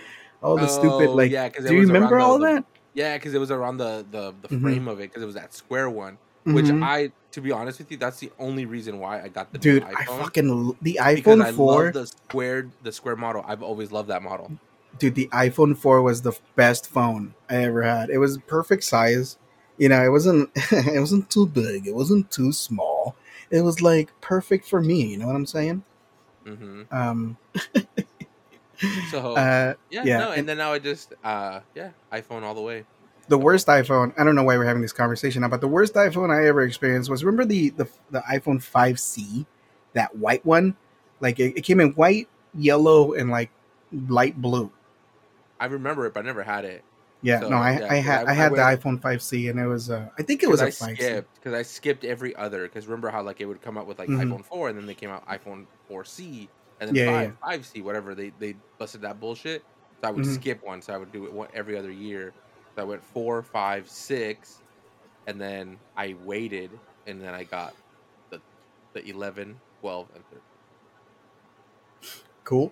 All the stupid Oh, like. yeah, do you remember all the- that? Yeah, because it was around the the, the Mhm. frame of it, because it was that square one. Which Mhm. I, to be honest with you, that's the only reason why I got the Dude, new I fucking the because iPhone I four. love the squared the square model. I've always loved that model. dude the iphone 4 was the best phone i ever had it was perfect size you know it wasn't it wasn't too big it wasn't too small it was like perfect for me you know what i'm saying? Hmm um So uh yeah, yeah, no, and, and- then now I just uh yeah, iPhone all the way. the worst iphone i don't know why we're having this conversation now but the worst iphone i ever experienced was remember the the, the iphone 5c that white one? Like it, it came in white yellow and like light blue. I remember it, but I never had it. Yeah So, no i, yeah, I had I- i, I had the iphone 5c and it was uh i think it was a I 5c skipped because I skipped every other. Because remember how like it would come out with like Mhm. iPhone four, and then they came out iPhone four C, and then Yeah, five yeah. five C, whatever. They they busted that bullshit. So I would Mhm. skip one. So I would do it one every other year. So I went four, five, six, and then I waited, and then I got the the 11, 12, and 13. Cool.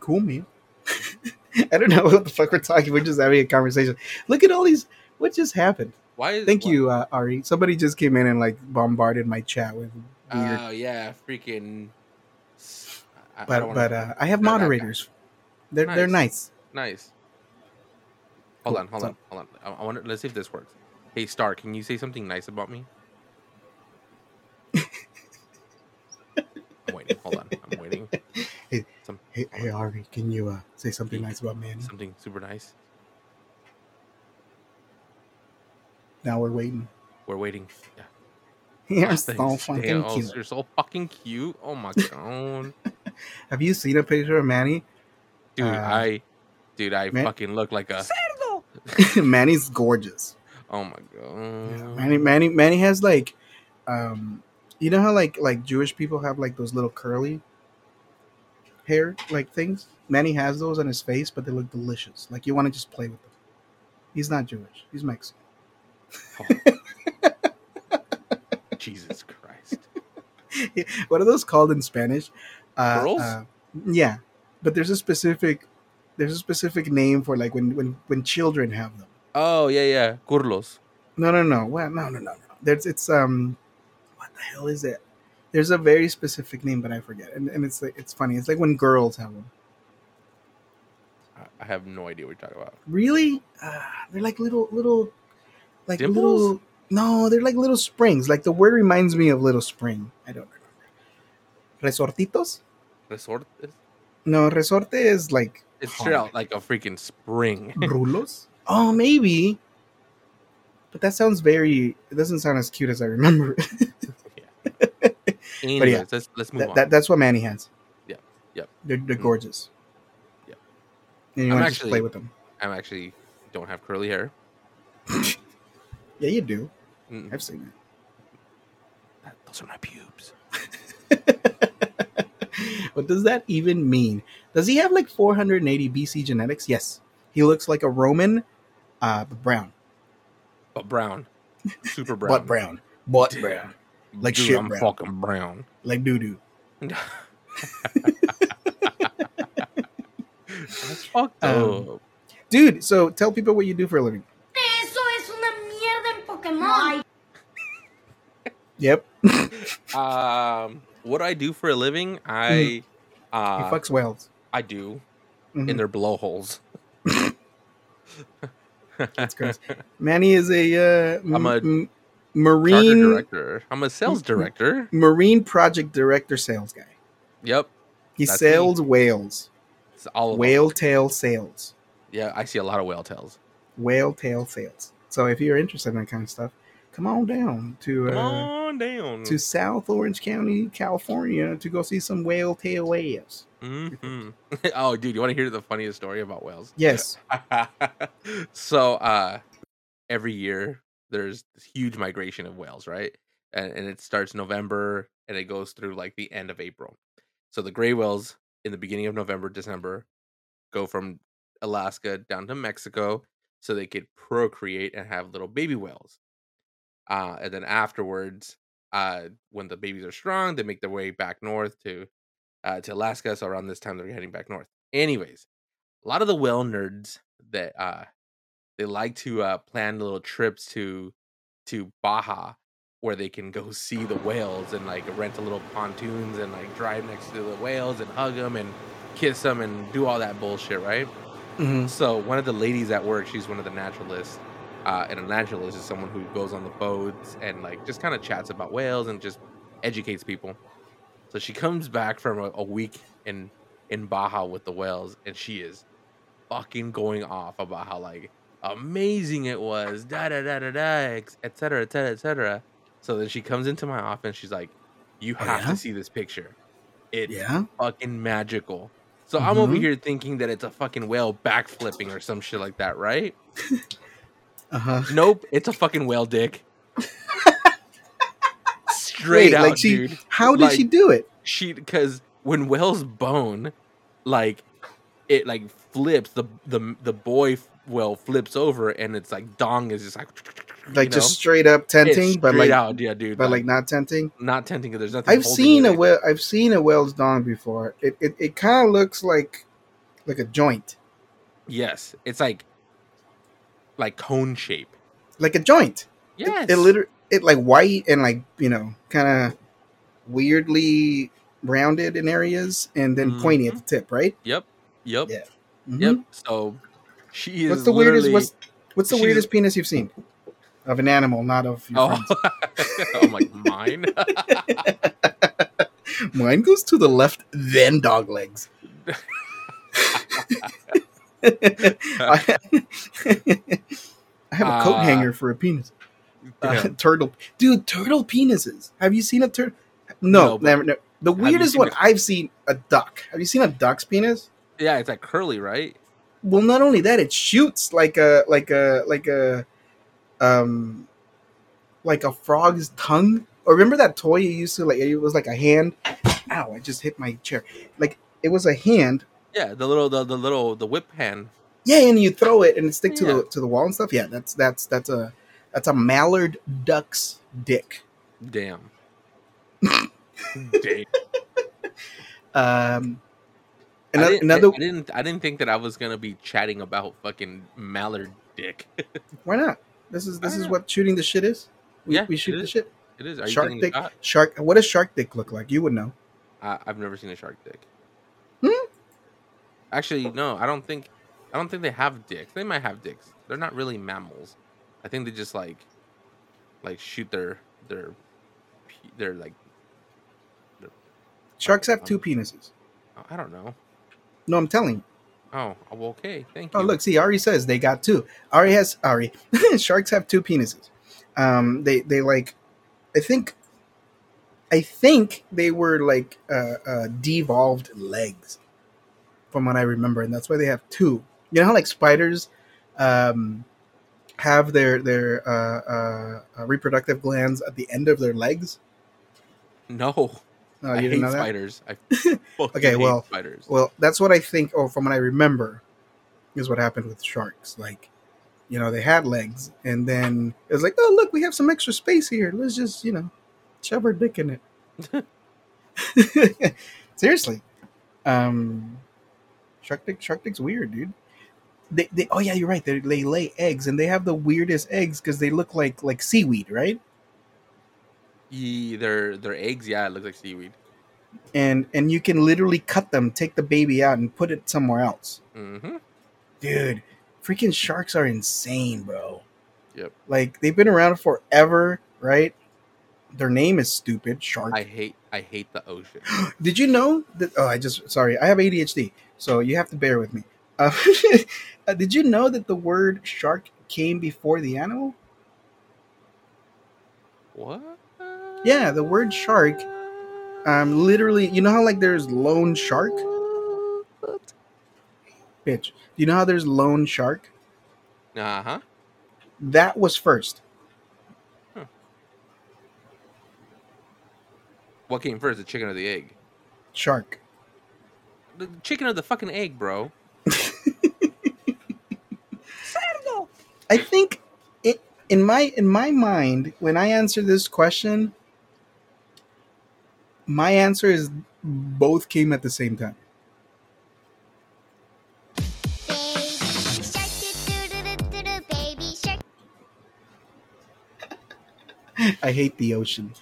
Cool, man. I don't know what the fuck we're talking. We're just having a conversation. Look at all these. What just happened? Why is Thank why- you, uh, Ari. Somebody just came in and like bombarded my chat with weird. Oh yeah, freaking. I- I but don't but uh, I have moderators. They're they're nice. Nice. Hold Cool. on, hold So- on, hold on. I, I want. Let's see if this works. Hey, Star, can you say something nice about me? I'm waiting. Hold on. I'm waiting. Hey, Some, Hey, hey Ari, can you uh, say something nice about Manny? something super nice. Now we're waiting. We're waiting. Yeah. You're Oh, so thanks. fucking Damn, oh, cute. You're so fucking cute. Oh my god, Have you seen a picture of Manny? dude. Uh, I, dude, I man- fucking look like a. Manny's gorgeous. Oh my god. Yeah, Manny, Manny, Manny has like, um, you know how like like Jewish people have like those little curly hair like things. Manny has those on his face, but they look delicious. Like you want to just play with them. He's not Jewish. He's Mexican. Jesus Christ. What are those called in Spanish? Uh, Curls? uh, yeah, but there's a specific there's a specific name for like when when when children have them. Oh yeah, yeah. Curlos. No, no, no. Well, no, no, no, no. There's it's um, what the hell is it? There's a very specific name, but I forget. And, and it's like it's funny. It's like when girls have them. I- have no idea what you're talking about. Really? Uh, they're like little little, like Dimples? little. No, they're like little springs. Like the word reminds me of little spring. I don't remember. Resortitos? Resort. is- No, resorte is like It's straight out like a freaking spring. rulos. oh, maybe. But that sounds very. It doesn't sound as cute as I remember. Anyways, let's let's move that, on. that, that's what Manny has. Yep, yep. They're, they're Mm. gorgeous. Yeah, And you I'm want to actually- play with them. I'm actually don't have curly hair. Yeah, you do. Mm, I've seen that- those are my pubes. it. what does that even mean? Does he have like 480 BC genetics? Yes. He looks like a Roman, uh, but brown. But brown, super brown. Butt brown. Damn. brown. Like Dude, shit I'm brown. fucking brown. Like doo doo. That's fucked Um, up. Dude, so tell people what you do for a living. Eso es una mierda en Pokémon. Yep. Um, what I do for a living, I, uh, he fucks whales. I do Mhm. in their blowholes. That's gross. Manny is a uh, I'm a m- Charter marine director. I'm a sales director. marine project director sales guy. Yep. He That's me. sells whales. It's all of them. whale tail sails. Yeah, I see a lot of whale tails. Whale tail sales. So if you're interested in that kind of stuff, come on down to Come uh, on down. to South Orange County, California, to go see some whale tail whales. hmm oh, dude, you want to hear the funniest story about whales? Yes. so, uh, every year there's this huge migration of whales, right? And, and it starts November and it goes through like the end of April. So the gray whales in the beginning of November, December go from Alaska down to Mexico so they could procreate and have little baby whales. Uh, and then afterwards, uh, when the babies are strong, they make their way back north to uh, to Alaska. So around this time, they're heading back north. Anyways, a lot of the whale nerds that uh, they like to uh, plan little trips to to Baja where they can go see the whales and like rent a little pontoons and like drive next to the whales and hug them and kiss them and do all that bullshit, right? Mhm. So one of the ladies at work, she's one of the naturalists, uh, and a naturalist is someone who goes on the boats and like just kind of chats about whales and just educates people. So she comes back from a, a week in in Baja with the whales, and she is fucking going off about how like amazing it was, da da da da da, ex- et cetera, et cetera, et cetera. So then she comes into my office. She's like, "You Oh, have yeah? to see this picture. It's Yeah. fucking magical." So I'm over Mhm. here thinking that it's a fucking whale backflipping or some shit like that, right? Uh huh. Nope, it's a fucking whale dick. Straight out, like she, dude. how did Like, she do it? She because when whales bone, like it like flips the the the boy whale flips over and it's like dong is just like Like you just straight up tenting, but like, out, yeah, dude. but like not tenting. not tenting there's nothing. I've seen a whale. I've seen a whale's dong before. It it, it kind of looks like like a joint, Yes, it's like like cone shape. like a joint. It- Yes, It, literally it like white and like you know kind of weirdly rounded in areas and then pointy at the tip, right? Yep, yep, Yeah. Mhm. yep. So she is. What's the weirdest? What's what's the weirdest penis you've seen of an animal, not of your Oh, friends? I'm like mine. Mine goes to the left, then dog legs. I, I have a coat Uh, hanger for a penis. Uh, Yeah. turtle, dude, turtle penises. Have you seen a turtle? No, No, but never. The weirdest one a- I've seen a duck. Have you seen a duck's penis? yeah, it's like curly, right? Well, not only that, it shoots like a like a like a um like a frog's tongue. Or remember that toy you used to like? It was like a hand. Ow! I just hit my chair. Like it was a hand. Yeah, the little, the, the little, the whip hand. Yeah, and you throw it and it stick to Yeah. the to the wall and stuff. Yeah, that's that's that's a that's a mallard duck's dick. Damn. Damn. Um, I another, didn't, another I, I didn't. I didn't think that I was gonna be chatting about fucking mallard dick. why not? This is this is know. what shooting the shit is. We, Yeah, we shoot the is. shit. it is. Are Shark getting dick. shot? Shark. What does shark dick look like? You would know. I, I've never seen a shark dick. Hmm? Actually, no. I don't think. I don't think they have dicks. They might have dicks. They're not really mammals. I think they just like, like shoot their their, pe- their like. Sharks have two penises. I don't know. No, I'm telling you. Oh, well, okay. Thank you. Oh, look, see, Ari says they got two. Ari has Ari. Sharks have two penises. Um, they they like, I think, I think they were like uh, uh, devolved legs, from what I remember, and that's why they have two. You know how like spiders, um, have their their uh, uh, uh, reproductive glands at the end of their legs. No, No, I hate didn't know that. spiders. I Okay, well, spiders. Well, that's what I think, or from what I remember, is what happened with sharks. Like, you know, they had legs, and then it was like, oh, look, we have some extra space here. Let's just, you know, shove our dick in it. Seriously, um, shark dick, shark dick's weird, dude. They, they, oh yeah, you're right. They, they lay eggs, and they have the weirdest eggs because they look like like seaweed, right? Ye, their their eggs, yeah, it looks like seaweed. And and you can literally cut them, take the baby out, and put it somewhere else. Mm-hmm. dude freaking sharks are insane bro Yep. like they've been around forever right their name is stupid shark I hate I hate the ocean. did you know that oh i just sorry i have adhd So you have to bear with me. Uh, uh, did you know that the word shark came before the animal? What? Yeah, the word shark. Um, literally, you know how like there's loan shark. Bitch, do you know how there's loan shark? Uh huh. That was first. What came first, the chicken or the egg? Shark. The chicken or the fucking egg, bro. I think it in my in my mind when I answer this question, my answer is both came at the same time. I hate the ocean.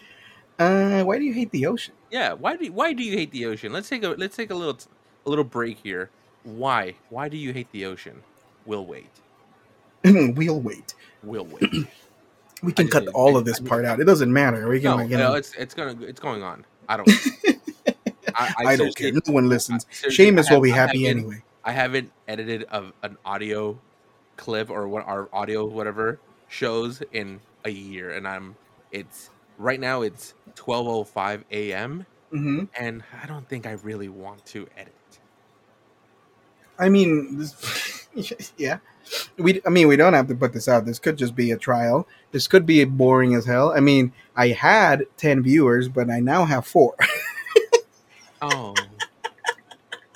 Uh, why do you hate the ocean? Yeah. Why do you, why do you hate the ocean? Let's take a let's take a little a little break here. Why? Why do you hate the ocean? We'll wait. we'll wait. We'll wait. We can I cut all I- of this I- part out. It doesn't matter. We can no, like, no, know, it's it's gonna it's going on. I don't. I, I, don't care. No one listens. Seamus will be I happy anyway. I haven't edited a, an audio clip or what our audio whatever shows in a year, and I'm it's right now it's twelve oh five a.m. hmm and I don't think I really want to edit. I mean, this, yeah. We, I mean, we don't have to put this out. This could just be a trial. This could be boring as hell. I mean, I had ten viewers, but I now have four. Oh.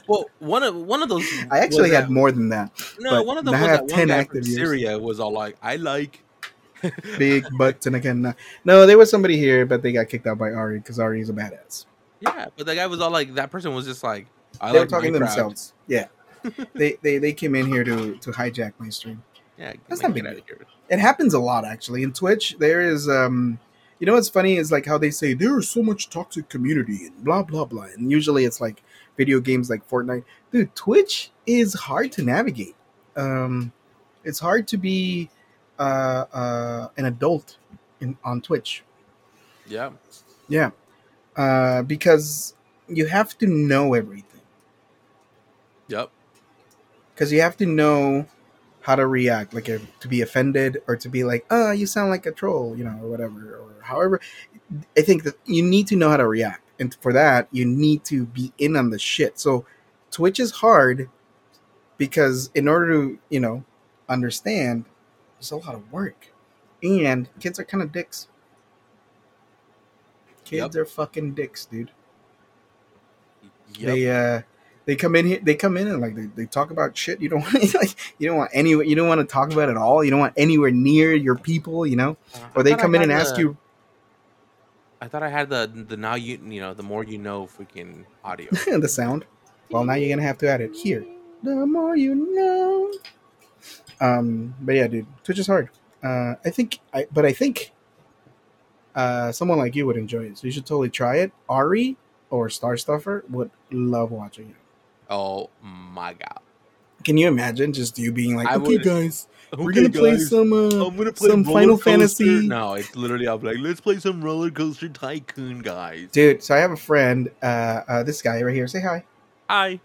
Well, one of one of those. I actually had that- more than that. No, one of them I have 10 active users. Syria was all like, "I like." Big butts and again, no, there was somebody here, but they got kicked out by Ari because Ari is a badass. Yeah, but the guy was all like, that person was just like, "I they like were talking to Minecraft." themselves. Yeah, they, they they came in here to to hijack my stream. Yeah, That's not big get out of here. It happens a lot actually in Twitch. There is um, you know what's funny is like how they say there is so much toxic community and blah blah blah, and usually it's like video games like Fortnite. Dude, Twitch is hard to navigate. Um, it's hard to be uh, uh, an adult in on Twitch. Yeah, Yeah, uh, because you have to know everything. yep, Because you have to know how to react, like if, to be offended or to be like, "Oh, you sound like a troll," you know, or whatever, or however. I think that you need to know how to react, and for that, you need to be in on the shit. So, Twitch is hard because in order to, you know, understand, there's a lot of work, and kids are kind of dicks. Kids Yep. are fucking dicks, dude. yep. They uh they come in here they come in and like they, they talk about shit you don't want like you don't want any you don't want to talk about at all. You don't want anywhere near your people, you know? Uh, Or they come in and ask you I thought I had the the now you you know the more you know freaking audio. the sound. Well now you're gonna have to add it here. The more you know. Um but yeah, dude, Twitch is hard. Uh I think I but I think uh someone like you would enjoy it. So you should totally try it. Ari or Star Stuffer would love watching it. Oh my god! Can you imagine just you being like, I okay, would- guys, we're gonna play some uh, I'm gonna play some Final Coaster- Fantasy. No, it's literally I'm like, let's play some roller coaster tycoon, guys. dude. So I have a friend, uh, uh, this guy right here. Say hi. Hi.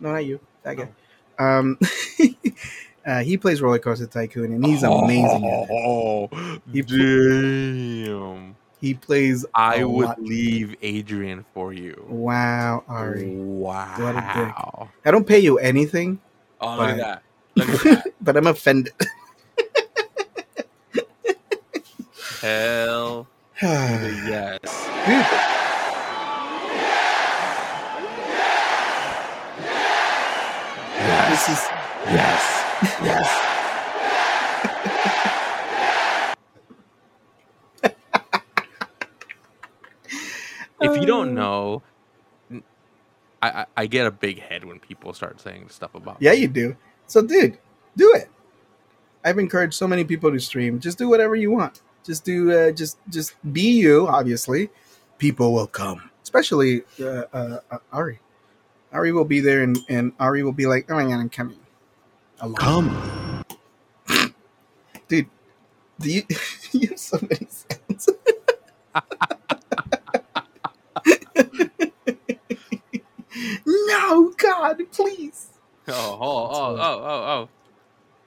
No, not you. That guy. Um, uh, he plays Roller Coaster Tycoon, and he's amazing. Oh, He damn! He plays. I a would lot. leave Adrian for you. Wow, Ari. Wow! What a dick. I don't pay you anything, Oh, look at But- that! Look at that! but I'm offended. Hell Dude, yes! this is Yes! Yes! If you don't know, I, I get a big head when people start saying stuff about me. yeah, me. you do. So, dude, do it. I've encouraged so many people to stream. Just do whatever you want. Just do. Uh, just just be you. Obviously, people will come. Especially uh, uh, uh, Ari. Ari will be there, and, and Ari will be like, "Oh my god, I'm coming." Alone. Come. dude. Do you? you have so many sounds. no, come. God, please. Oh, oh, oh, oh, oh,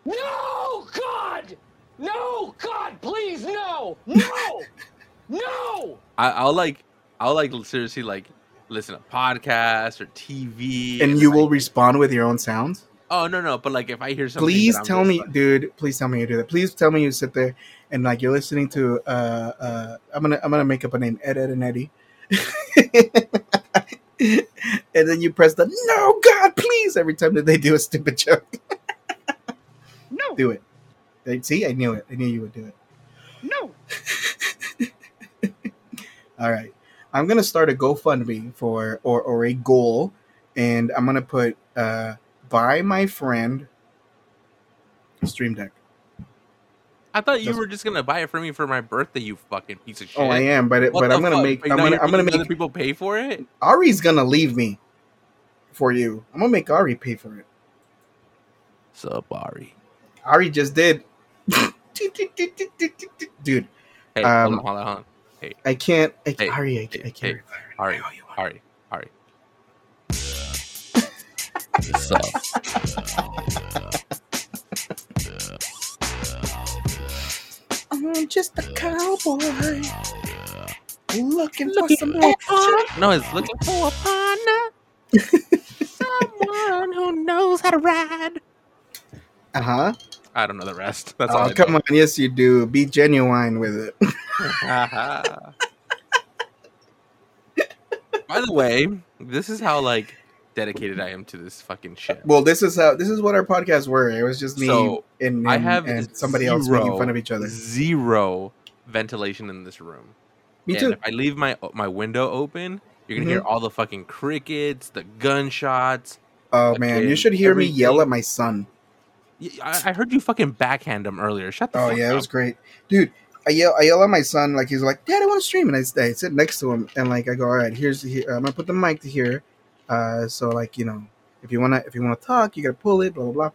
No, God! No, God, please, no! No! no! I, I'll like, I'll like seriously like listen to podcasts or TV, And you like, will respond with your own sounds. Oh no, no, but like if I hear something, Please that I'm tell me, like- dude. Please tell me you do that. Please tell me you sit there and like you're listening to. uh uh I'm gonna I'm gonna make up a name. Ed Ed and Eddie. and then you press the no God please every time that they do a stupid joke. No! do it. See, I knew it. I knew you would do it. No! All right. I'm gonna start a GoFundMe for or or a goal, and I'm gonna put uh buy my friend Stream Deck. I thought you were just gonna buy it for me for my birthday. You fucking piece of shit. Oh, I am, but it, What but I'm gonna fuck? make I'm now gonna I'm gonna make people pay for it. Ari's gonna leave me for you. I'm gonna make Ari pay for it. Sup, Ari? Ari just did. Dude, Hey, Um, hold on, hold on, hold on. I can't. I, Hey, Ari, I, hey, I can't. hey, reply right Ari, now. I owe you one. Ari, Ari. Sup? I'm just a cowboy looking for some action. No, it's looking for a partner. Someone who knows how to ride. Uh huh. I don't know the rest. That's all Oh, I come know. on. Yes, you do. Be genuine with it. By the way, this is how like dedicated I am to this fucking shit. well, this is how. This is what our podcasts were. It was just me So, and, I have and somebody else making fun of each other. Zero ventilation in this room. Me and too. if I leave my my window open, you're gonna Mhm. hear all the fucking crickets, the gunshots. Oh man, you should hear me yell at my son. I heard you fucking backhand him earlier. Shut the Oh yeah, up. it was great, dude. I yell, I yell at my son like he's like, Dad, I want to stream, and I, I sit next to him and like I go, all right, here's here, I'm gonna put the mic to here, uh, so like you know, if you wanna if you wanna talk, you gotta pull it, blah blah blah.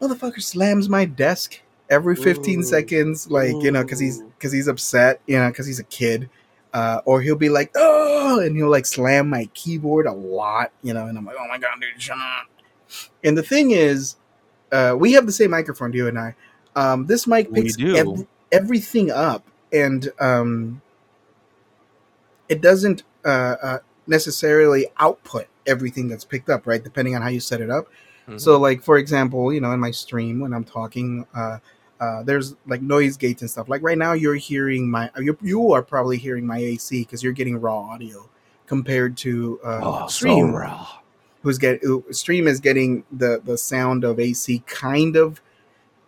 Motherfucker slams my desk every 15 Ooh. seconds, like you know, because he's because he's upset, you know, because he's a kid. Uh, or he'll be like, oh, and he'll like slam my keyboard a lot, you know, and I'm like, oh my god, dude, shut up. And the thing is, uh, we have the same microphone, you and I. Um, this mic picks ev- everything up, and um, it doesn't uh, uh, necessarily output everything that's picked up, right? Depending on how you set it up. Mhm. So, like for example, you know, in my stream when I'm talking, uh, uh, there's like noise gates and stuff. Like right now, you're hearing my you you are probably hearing my AC because you're getting raw audio compared to uh, oh, stream so raw. who's get who, stream is getting the the sound of AC kind of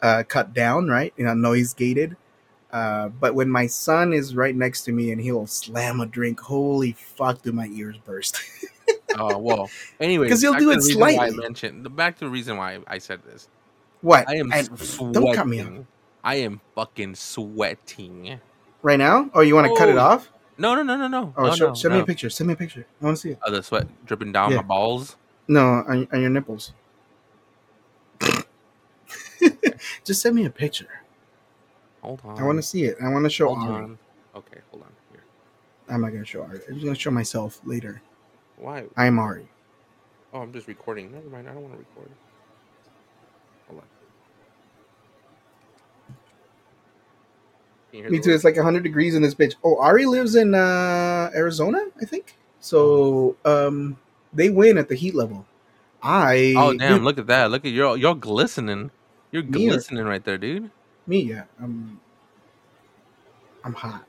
uh, cut down, right? You know, noise gated. Uh, but when my son is right next to me and he'll slam a drink, holy fuck, do my ears burst? Oh well. Anyway, because he'll do it why I slightly. mentioned the back to the reason why I said this. what? I am I- sweating. don't cut me off. I am fucking sweating. right now? Oh, you want to cut it Oh. off? No, no, no, no, no. Oh, no, show, no, send me a picture. Send me a picture. I want to see it. Oh, the sweat dripping down Yeah. my balls. No, on, on your nipples. Just send me a picture. Hold on. I want to see it. I want to show Hold Ari. on. Okay, hold on. Here. I'm not gonna show Ari. I'm just gonna show myself later. Why? I'm Ari. Oh, I'm just recording. Never mind. I don't want to record. Hold on. Can you hear Me too. It's like 100 degrees in this bitch. Oh, Ari lives in uh, Arizona, I think. So um, they win at the heat level. I Oh damn! dude, Look at that! Look at you're you're glistening. You're glistening right there, dude. Me yeah. I'm I'm hot.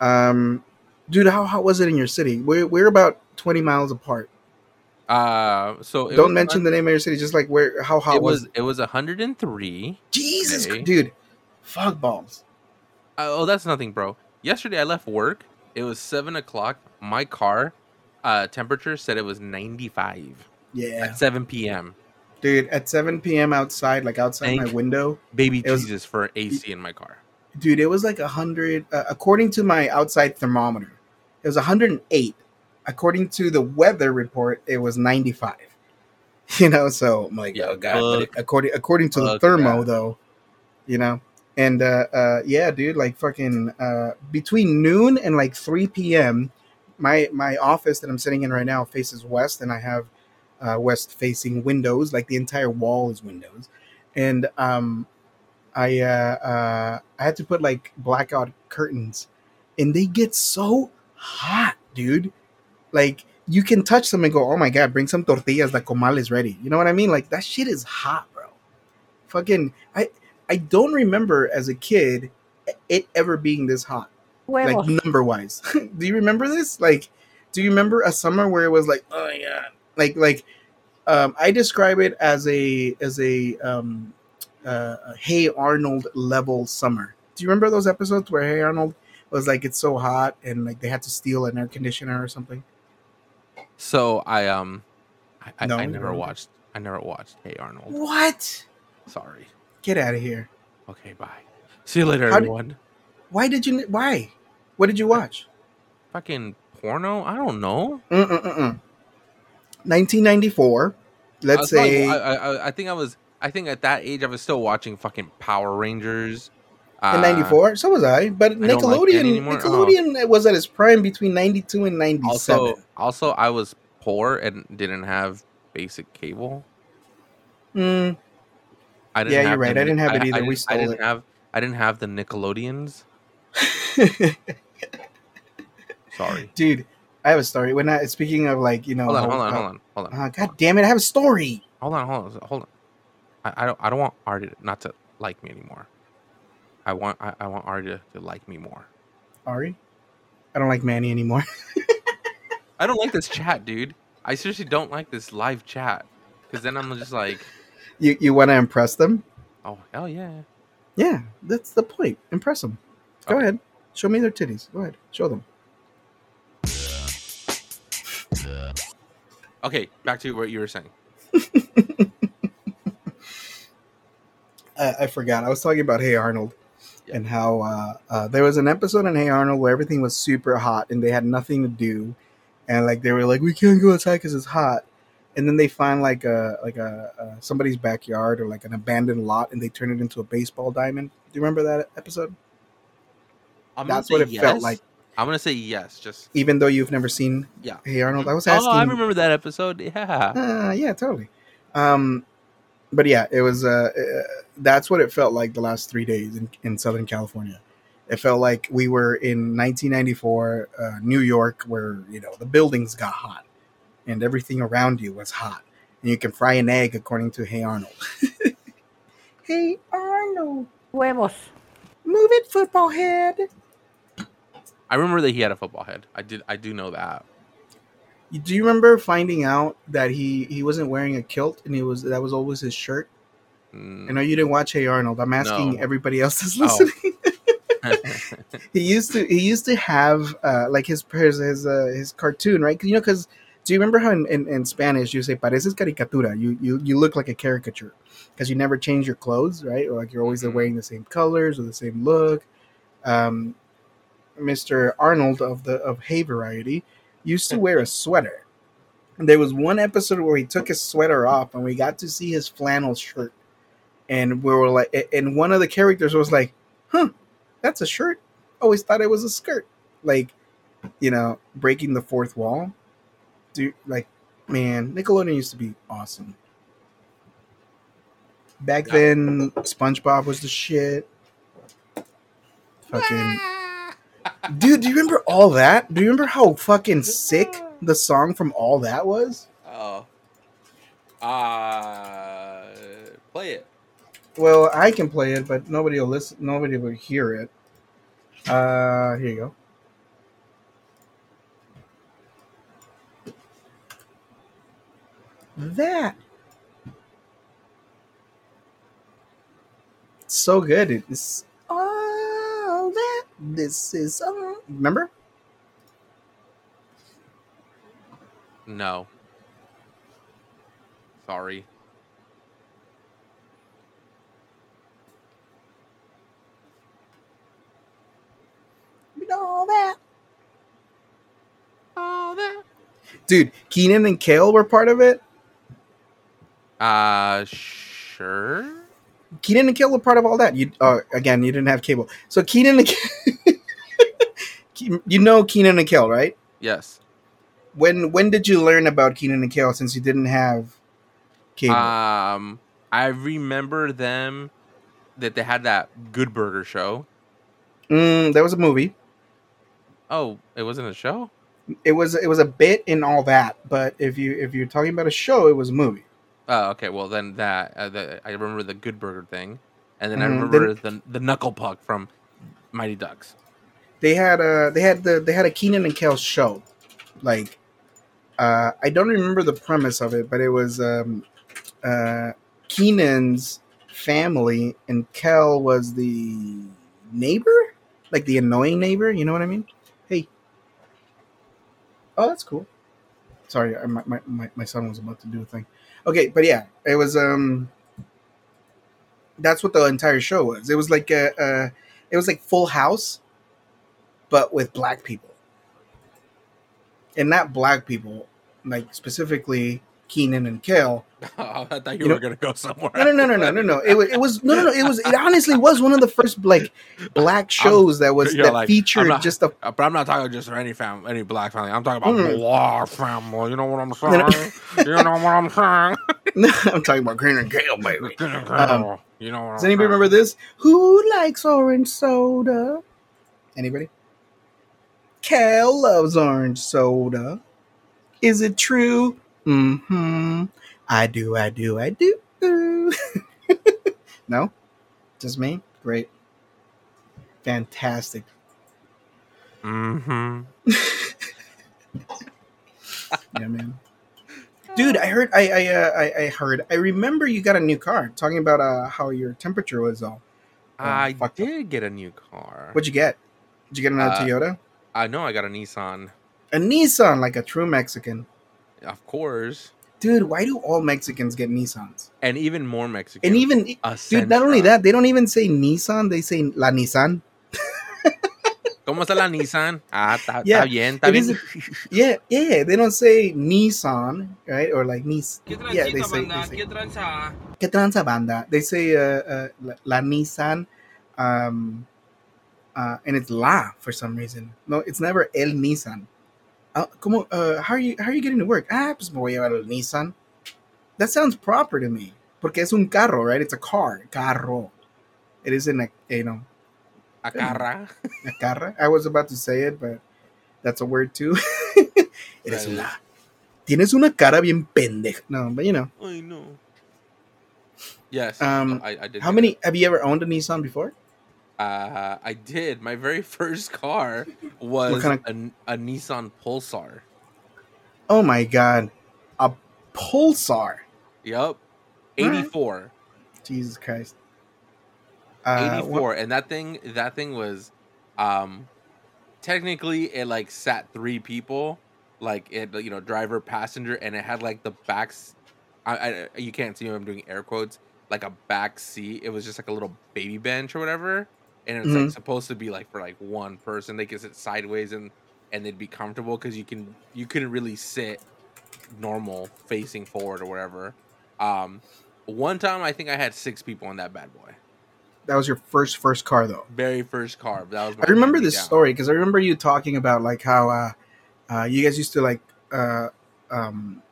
Um, dude, how hot was it in your city? We're we're about 20 miles apart. Uh, so it Don't mention the name of your city. Just like where how hot It was, was it was 103. Jesus, today. dude, Fog balls. Uh, oh, that's nothing, bro. Yesterday I left work. It was seven o'clock. My car, uh, temperature said it was 95 Yeah, at 7 p.m. dude. At 7 p.m. outside, like outside my window, Baby It was- Jesus for AC in my car. dude it was like a hundred uh, according to my outside thermometer it was 108 according to the weather report it was 95 you know so i'm like Yeah, oh god according according to the thermo that. though you know and uh uh yeah dude like fucking uh between noon and like 3 p.m my my office that i'm sitting in right now faces west and i have uh, west facing windows, like the entire wall is windows, and um, I uh, uh, I had to put like blackout curtains, and they get so hot, dude. Like you can touch them and go, oh my god, bring some tortillas. The comal is ready. You know what I mean? Like that shit is hot, bro. Fucking, I I don't remember as a kid it ever being this hot, Huevos. like number wise. do you remember this? Like, do you remember a summer where it was like, oh my god, like like um, I describe it as a as a um, uh, Hey Arnold level summer. Do you remember those episodes where Hey Arnold was like it's so hot and like they had to steal an air conditioner or something? So I um, I, I, No, I you never watched. I never watched Hey Arnold. What? Sorry. Get out of here! Okay, bye. See you later, How did- everyone. Why did you? Why? What did you watch? Fucking porno? I don't know. Mm-mm-mm. 1994. Let's probably- say I, I, I think I was. I think at that age I was still watching fucking Power Rangers. in uh, '94. So was I. But I like Nickelodeon. Oh. Nickelodeon was at its prime between '92 and '97. Also, also, I was poor and didn't have basic cable. Mm, I didn't Yeah, you're right. the I didn't have it either. I, We didn't- stole I didn't it. have. I didn't have the Nickelodeons. Sorry. dude, I have a story. When I speaking of like you know, Hold on, hold on, hold on, hold on, Ah, God damn it! I have a story. hold on, hold on, hold on. I, I don't. I don't want Artie not to like me anymore. I want. I, I want Artie to, to like me more. Ari, I don't like Manny anymore. I don't like this chat, dude. I seriously don't like this live chat because then I'm just like, you you want to impress them? oh hell yeah. Yeah, that's the point. Impress them. Go Okay. ahead. Show me their titties. Go ahead. Show them. Okay, back to what you were saying. I, I forgot. I was talking about Hey Arnold Yeah. and how uh, uh, there was an episode in Hey Arnold where everything was super hot and they had nothing to do, and like they were like, we can't go outside because it's hot, and then they find like a like a, uh somebody's backyard or like an abandoned lot and they turn it into a baseball diamond. Do you remember that episode? I'm That's what it felt like. I'm gonna say yes. Just Even though you've never seen yeah. Hey Arnold, I was asking. Oh, I remember that episode. Yeah. Uh, yeah, totally. Um, but yeah, it was. Uh, uh, that's what it felt like the last three days in, in Southern California. It felt like we were in 1994, uh, New York, where you know the buildings got hot and everything around you was hot, and you can fry an egg according to Hey Arnold. hey Arnold, Huevos. move it, football head. I remember that he had a football head. I did. I do know that. Do you remember finding out that he he wasn't wearing a kilt and he was that was always his shirt? Mm. I know you didn't watch Hey Arnold. I'm asking No. everybody else that's Oh. listening. he used to he used to have uh, like his his his, uh, his cartoon right. you know because do you remember how in, in, in spanish you say pareces caricatura you you, you look like a caricature because you never change your clothes right or like you're always Mhm. wearing the same colors or the same look um, mr arnold of the of hay variety used to wear a sweater and there was one episode where he took his sweater off and we got to see his flannel shirt and we were like and one of the characters was like huh that's a shirt. Always thought it was a skirt. Like, you know, breaking the fourth wall. Dude, like, man, Nickelodeon used to be awesome. Back then, SpongeBob was the shit. Fucking, dude, do you remember all that? Do you remember how fucking sick the song from All That was? Oh. Uh, play it. Well, I can play it, but nobody will listen. Nobody will hear it. Uh, here you go. That so good. It's all that. This is all. Remember? No. Sorry. All that. Oh, that. Dude, Kenan and Kel were part of it. Uh, sure. Kenan and Kel were part of all that. You uh, again, you didn't have cable, so Kenan and you know Kenan and Kel, right? Yes. when when did you learn about Kenan and Kel since you didn't have cable? Um, I remember them that they had that Good Burger show. mm, that was a movie. Oh, it wasn't a show. It was it was a bit in all that, but if you if you're talking about a show, it was a movie. Oh, okay. Well, then that uh, the, I remember the Good Burger thing, and then I Mhm, remember the the Knuckle Puck from Mighty Ducks. They had a they had the they had a Kenan and Kel show, like uh, I don't remember the premise of it, but it was um, uh, Kenan's family and Kel was the neighbor, like the annoying neighbor. You know what I mean? Hey, oh, that's cool. Sorry, my, my, my, my son was about to do a thing. Okay, but yeah, it was um, that's what the entire show was. It was like a, a it was like Full House, but with black people, and not black people, like specifically Kenan and Kel. I thought you, You know- were gonna go somewhere. No, no, no, no, no, no, no. It was, it was no, no, no. It was. It honestly was one of the first like black shows that was that like, featured not- just a. Uh, but I'm not talking just for any fam, any black family. I'm talking about Mm. family. You know what I'm saying? you know what I'm saying? I'm talking about Kenan and Kel, baby. Um, you know what Does I'm anybody saying? remember this? Who likes orange soda? Anybody? Kel loves orange soda. Is it true? Mm-hmm. I do, I do, I do. no? Just me? Great. Fantastic. Mm-hmm. Yeah, man. Dude, I heard I I, uh, I I heard I remember you got a new car talking about uh how your temperature was all. Oh, I fucked up. did get a new car. What'd you get? Did you get another Uh, Toyota? I know I got a Nissan. A Nissan, like a true Mexican. Of course. Dude, why do all Mexicans get Nissans? And even more Mexicans. And even, a dude, not only that, they don't even say Nissan, they say La Nissan. ¿Cómo está la Nissan? Ah, está, Yeah, bien, está bien. Yeah, yeah, they don't say Nissan, right? Or like Nis. Yeah, they say, they say ¿Qué tranza banda? They say uh, uh, la, la Nissan, um, uh, and it's La for some reason. No, it's never El Nissan. Uh, uh, how are you? How are you getting to work? Ah, pues me voy a llevar el Nissan. That sounds proper to me. Porque es un carro, right? It's a car, carro. It isn't a, you know, A carra. a carra. I was about to say it, but that's a word too. Eres Right. una. Tienes una cara bien pendeja. No, but you know. I know. Yes. Um, I, I did. How many have you ever owned a Nissan before? Uh, I did. My very first car was kind a, a Nissan Pulsar. Oh my god, a Pulsar! Yep, Alright. 84. Jesus Christ. Uh, 84 and that thing that thing was um technically it like sat three people like it you know driver passenger and it had like the backs I, I you can't see me i'm doing air quotes like a back seat it was just like a little baby bench or whatever and it's like Mhm. supposed to be like for like one person they could sit sideways and and they'd be comfortable because you can you couldn't really sit normal facing forward or whatever um one time i think i had six people on that bad boy that was your first first car though. very first car. That was. I remember this down. story because I remember you talking about like how uh, uh, you guys used to like uh, um,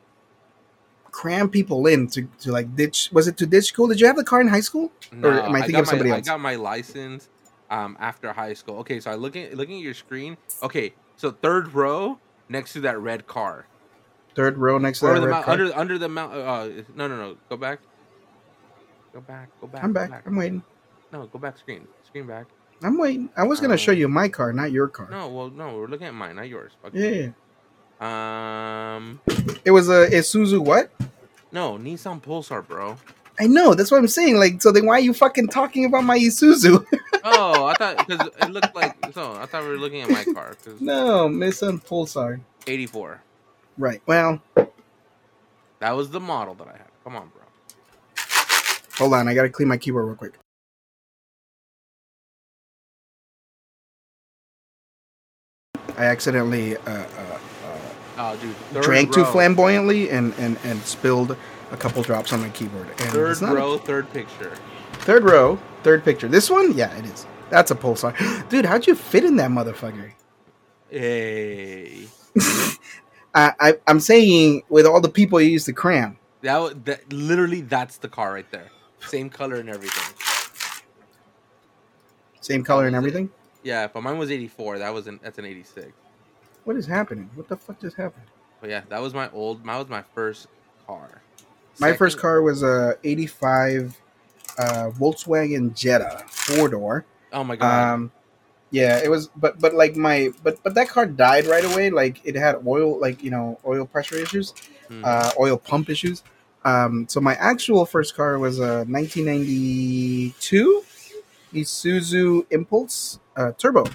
cram people in to, to like ditch. Was it to ditch school? Did you have the car in high school? Or am I thinking got of somebody my, else? I got my license um, after high school. Okay, so I looking looking at your screen. Okay, so third row next to that red car. Third row next to Or that the red mount, car. under under the mount. Uh, no, no, no. Go back. Go back. Go back. I'm go back. I'm waiting. No, go back. Screen. Screen back. I'm waiting. I was gonna show Uh, you my car, not your car. No, well, no. We're looking at mine, not yours. Yeah, Okay. yeah. Um. It was a Isuzu. What? No, Nissan Pulsar, bro. I know. That's what I'm saying. Like, so then why are you fucking talking about my Isuzu? Oh, I thought because it looked like so. I thought we were looking at my car no, Nissan Pulsar. 84. Right. Well, That was the model that I had. Come on, bro. hold on. I gotta clean my keyboard real quick. I accidentally uh, uh, Oh, dude. uh, drank too flamboyantly and, and, and spilled a couple drops on my keyboard. And Third it's not a- row, third picture. Third row, third picture. This one, yeah, it is. That's a Pulsar, dude. How'd you fit in that motherfucker? Hey. I, I I'm saying with all the people you used to cram. That, that literally that's the car right there. Same color and everything. Same color and everything. Yeah, but mine was 84. That was an that's an 86. What is happening? What the fuck just happened? But yeah, that was my old. That was my first car. My first car was a '85 uh, Volkswagen Jetta four door. Oh my god. Um, yeah, it was, but but like my but but that car died right away. Like it had oil, like you know, oil pressure issues, Mhm. uh, oil pump issues. Um, so my actual first car was a 1992 Isuzu Impulse uh, Turbo.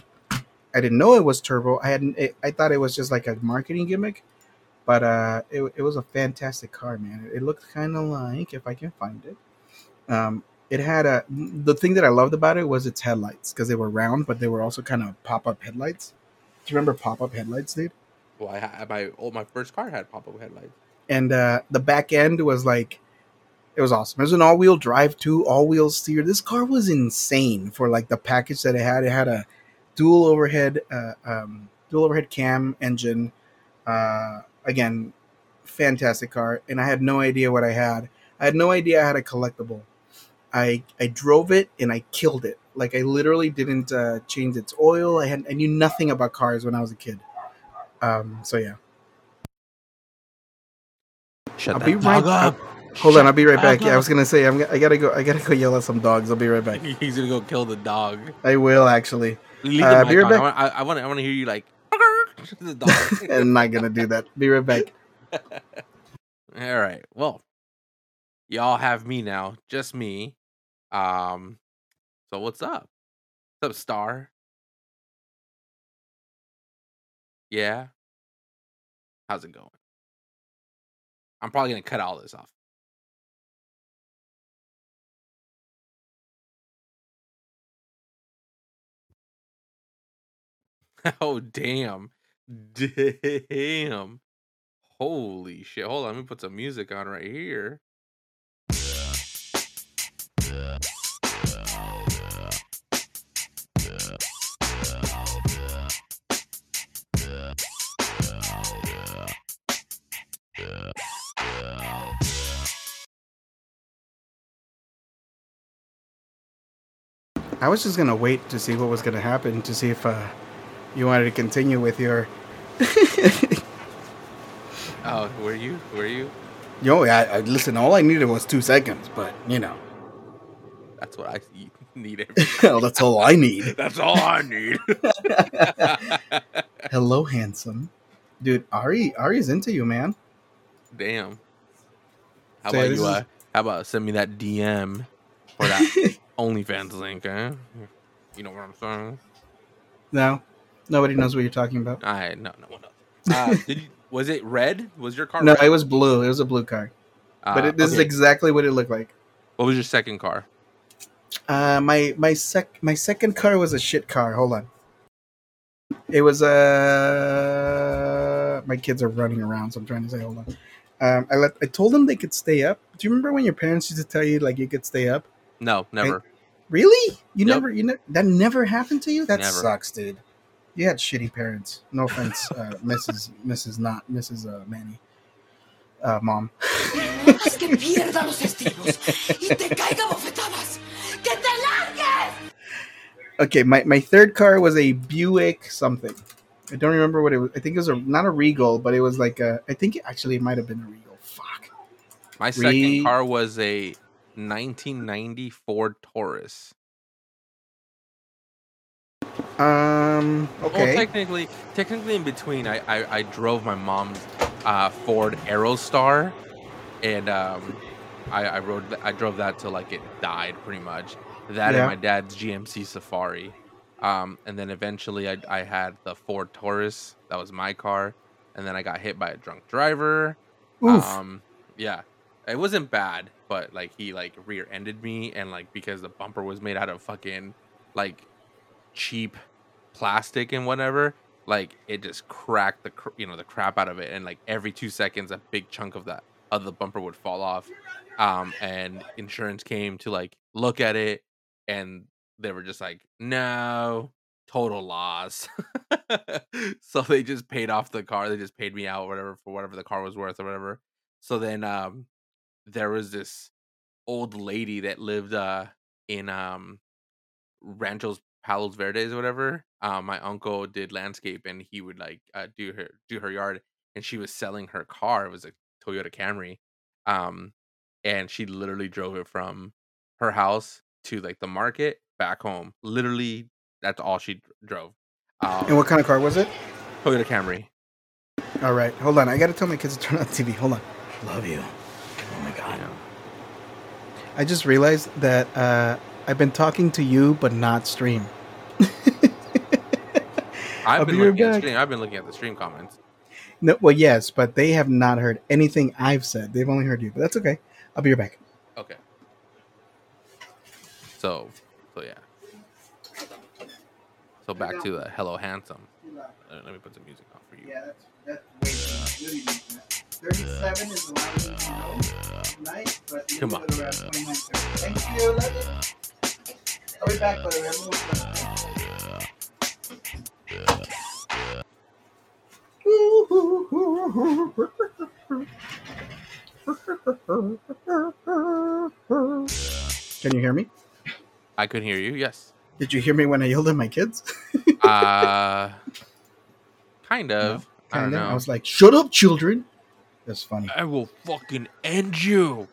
I didn't know it was turbo. I hadn't. It, I thought it was just like a marketing gimmick, but uh, it, it was a fantastic car, man. It, looked kind of like if I can find it. Um, it had a the thing that I loved about it was its headlights because they were round, but they were also kind of pop up headlights. Do you remember pop up headlights, dude? well, I had my old my first car had pop up headlights. and uh, the back end was like it was awesome. It was an all wheel drive too, all wheel steer. This car was insane for like the package that it had. It had a dual overhead, uh, um, dual overhead cam engine. Uh, again, fantastic car, and I had no idea what I had. I had no idea I had a collectible. I I drove it and I killed it. Like I literally didn't uh, change its oil. I had I knew nothing about cars when I was a kid. Um, so yeah. Shut I'll be right up. Hold on, I'll be right back. dog Yeah, I was gonna say I'm. I gotta go. I gotta go yell at some dogs. I'll be right back. He's gonna go kill the dog. I will actually. Leave Uh, be right back. want. I, I want. I want to hear you like the dog. I'm not gonna do that. Be right back. All right. Well, y'all have me now. Just me. Um. So what's up? What's up, Star? Yeah. How's it going? I'm probably gonna cut all this off. Oh damn. Damn. Holy shit. Hold on, let me put some music on right here. I was just gonna wait to see what was gonna happen to see if uh, you wanted to continue with your. Oh, were you? Were you? Yo, I, I listen. All I needed was two seconds, but you know, That's what I need. Well, that's all I need. That's all I need. Hello, handsome, dude. Ari, Ari's into you, man. Damn. How So, about this you? is- Uh, how about send me that DM or that OnlyFans link? Eh? You know what I'm saying? No, nobody knows what you're talking about. I no no one knows. Uh, did you, was it red? Was your car? No, red? it was blue. It was a blue car, but Uh, it, this is exactly what it looked like. what was your second car? Uh, my my sec my second car was a shit car. Hold on. It was uh my kids are running around, so I'm trying to say hold on. Um, I let I told them they could stay up. Do you remember when your parents used to tell you like you could stay up? No, never. Really? You Nope. never you ne- that never happened to you? That Never. sucks, dude. You had shitty parents. No offense, uh, Mrs. Mrs. Not Mrs. Uh, Manny. Uh, mom. Haz que pierda los estribos y te caiga bofetadas. ¡Que te largues! Okay, my, my third car was a Buick something. I don't remember what it was. I think it was a not a Regal, but it was like a. I think it, actually it might have been a Regal. Fuck. My second Re- car was a 1990 Ford Taurus. Um. Okay. Well, technically, technically in between, I I, I drove my mom's uh, Ford Aerostar, and um, I I rode I drove that till like it died pretty much. That Yeah. and my dad's GMC Safari, um, and then eventually I I had the Ford Taurus. That was my car, and then I got hit by a drunk driver. Oof. Um, yeah, it wasn't bad, but like he like rear-ended me, and like because the bumper was made out of fucking like cheap plastic and whatever, like it just cracked the cr- you know the crap out of it, and like every two seconds a big chunk of that of the bumper would fall off. Um, and insurance came to like look at it, and they were just like, no, total loss. so they just paid off the car. They just paid me out whatever for whatever the car was worth or whatever. So then um there was this old lady that lived uh in um Ranchos Palos Verdes or whatever. Um my uncle did landscape and he would like uh, do her do her yard and she was selling her car. It was a Toyota Camry. Um and she literally drove it from her house to like the market back home. Literally that's all she drove. Um, And what kind of car was it? Toyota Camry. All right, hold on. I gotta tell my kids to turn on the TV. Hold on. Love you. Oh my god. Yeah. I just realized that uh, I've been talking to you, but not stream. I've I'll been be right looking at back. stream. I've been looking at the stream comments. No, well, yes, but they have not heard anything I've said. They've only heard you, but that's okay. I'll be right back. Okay. So, so yeah. So back to the Hello Handsome. Uh, let me put some music on for you. Yeah, that's that's way too much. Thirty-seven is the night, but Come on. Thank you. I'll be back, by the way. Can you hear me? I could hear you. Yes. Did you hear me when I yelled at my kids? Uh, kind of. I don't Kinda. know. I was like, "Shut up, children." That's funny. I will fucking end you.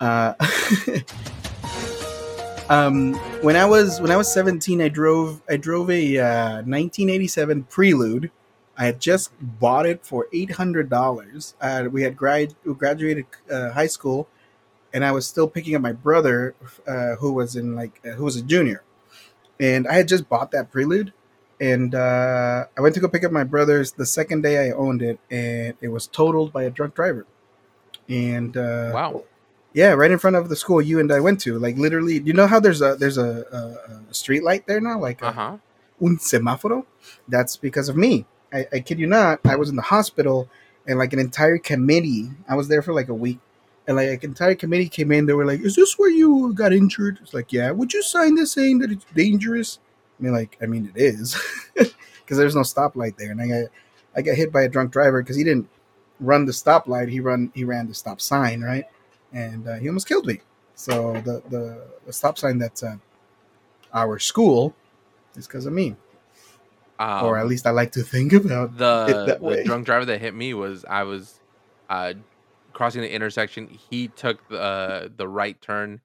Uh, um, when I was when I was 17, I drove I drove a uh, 1987 Prelude. I had just bought it for eight hundred dollars. Uh, we had grad graduated uh, high school, and I was still picking up my brother, uh, who was in like uh, who was a junior, and I had just bought that Prelude. And uh, I went to go pick up my brother's the second day I owned it, and it was totaled by a drunk driver. And uh, Wow. yeah, right in front of the school you and I went to. Like literally, you know how there's a there's a, a, a street light there now, like Uh huh. un semáforo. That's because of me. I, I kid you not. I was in the hospital, and like an entire committee. I was there for like a week, and like an entire committee came in. They were like, "Is this where you got injured?" It's like, "Yeah." Would you sign this saying that it's dangerous? I mean, like, I mean, it is, because there's no stoplight there, and I got I got hit by a drunk driver because he didn't run the stoplight. He run he ran the stop sign, right? And uh, he almost killed me. So the the, the stop sign that's at our school is because of me Um, or at least I like to think about the the drunk driver that hit me was I was uh crossing the intersection. He took the the right turn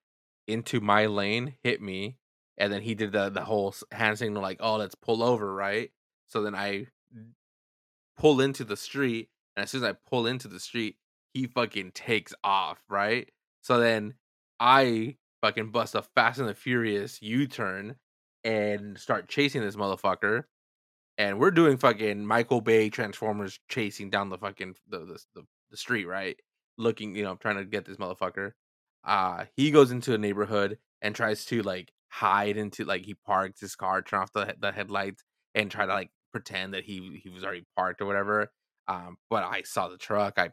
into my lane, hit me, and then he did the the whole hand signal like, "Oh, let's pull over," right? So then I pull into the street, and as soon as I pull into the street, he fucking takes off, right? So then I fucking bust a Fast and the Furious U turn and start chasing this motherfucker and we're doing fucking Michael Bay Transformers chasing down the fucking the the, the, the street, right? Looking, you know, trying to get this motherfucker. Uh he goes into a neighborhood and tries to like hide into like he parked his car, turn off the the headlights, and try to like pretend that he he was already parked or whatever. Um, but I saw the truck, I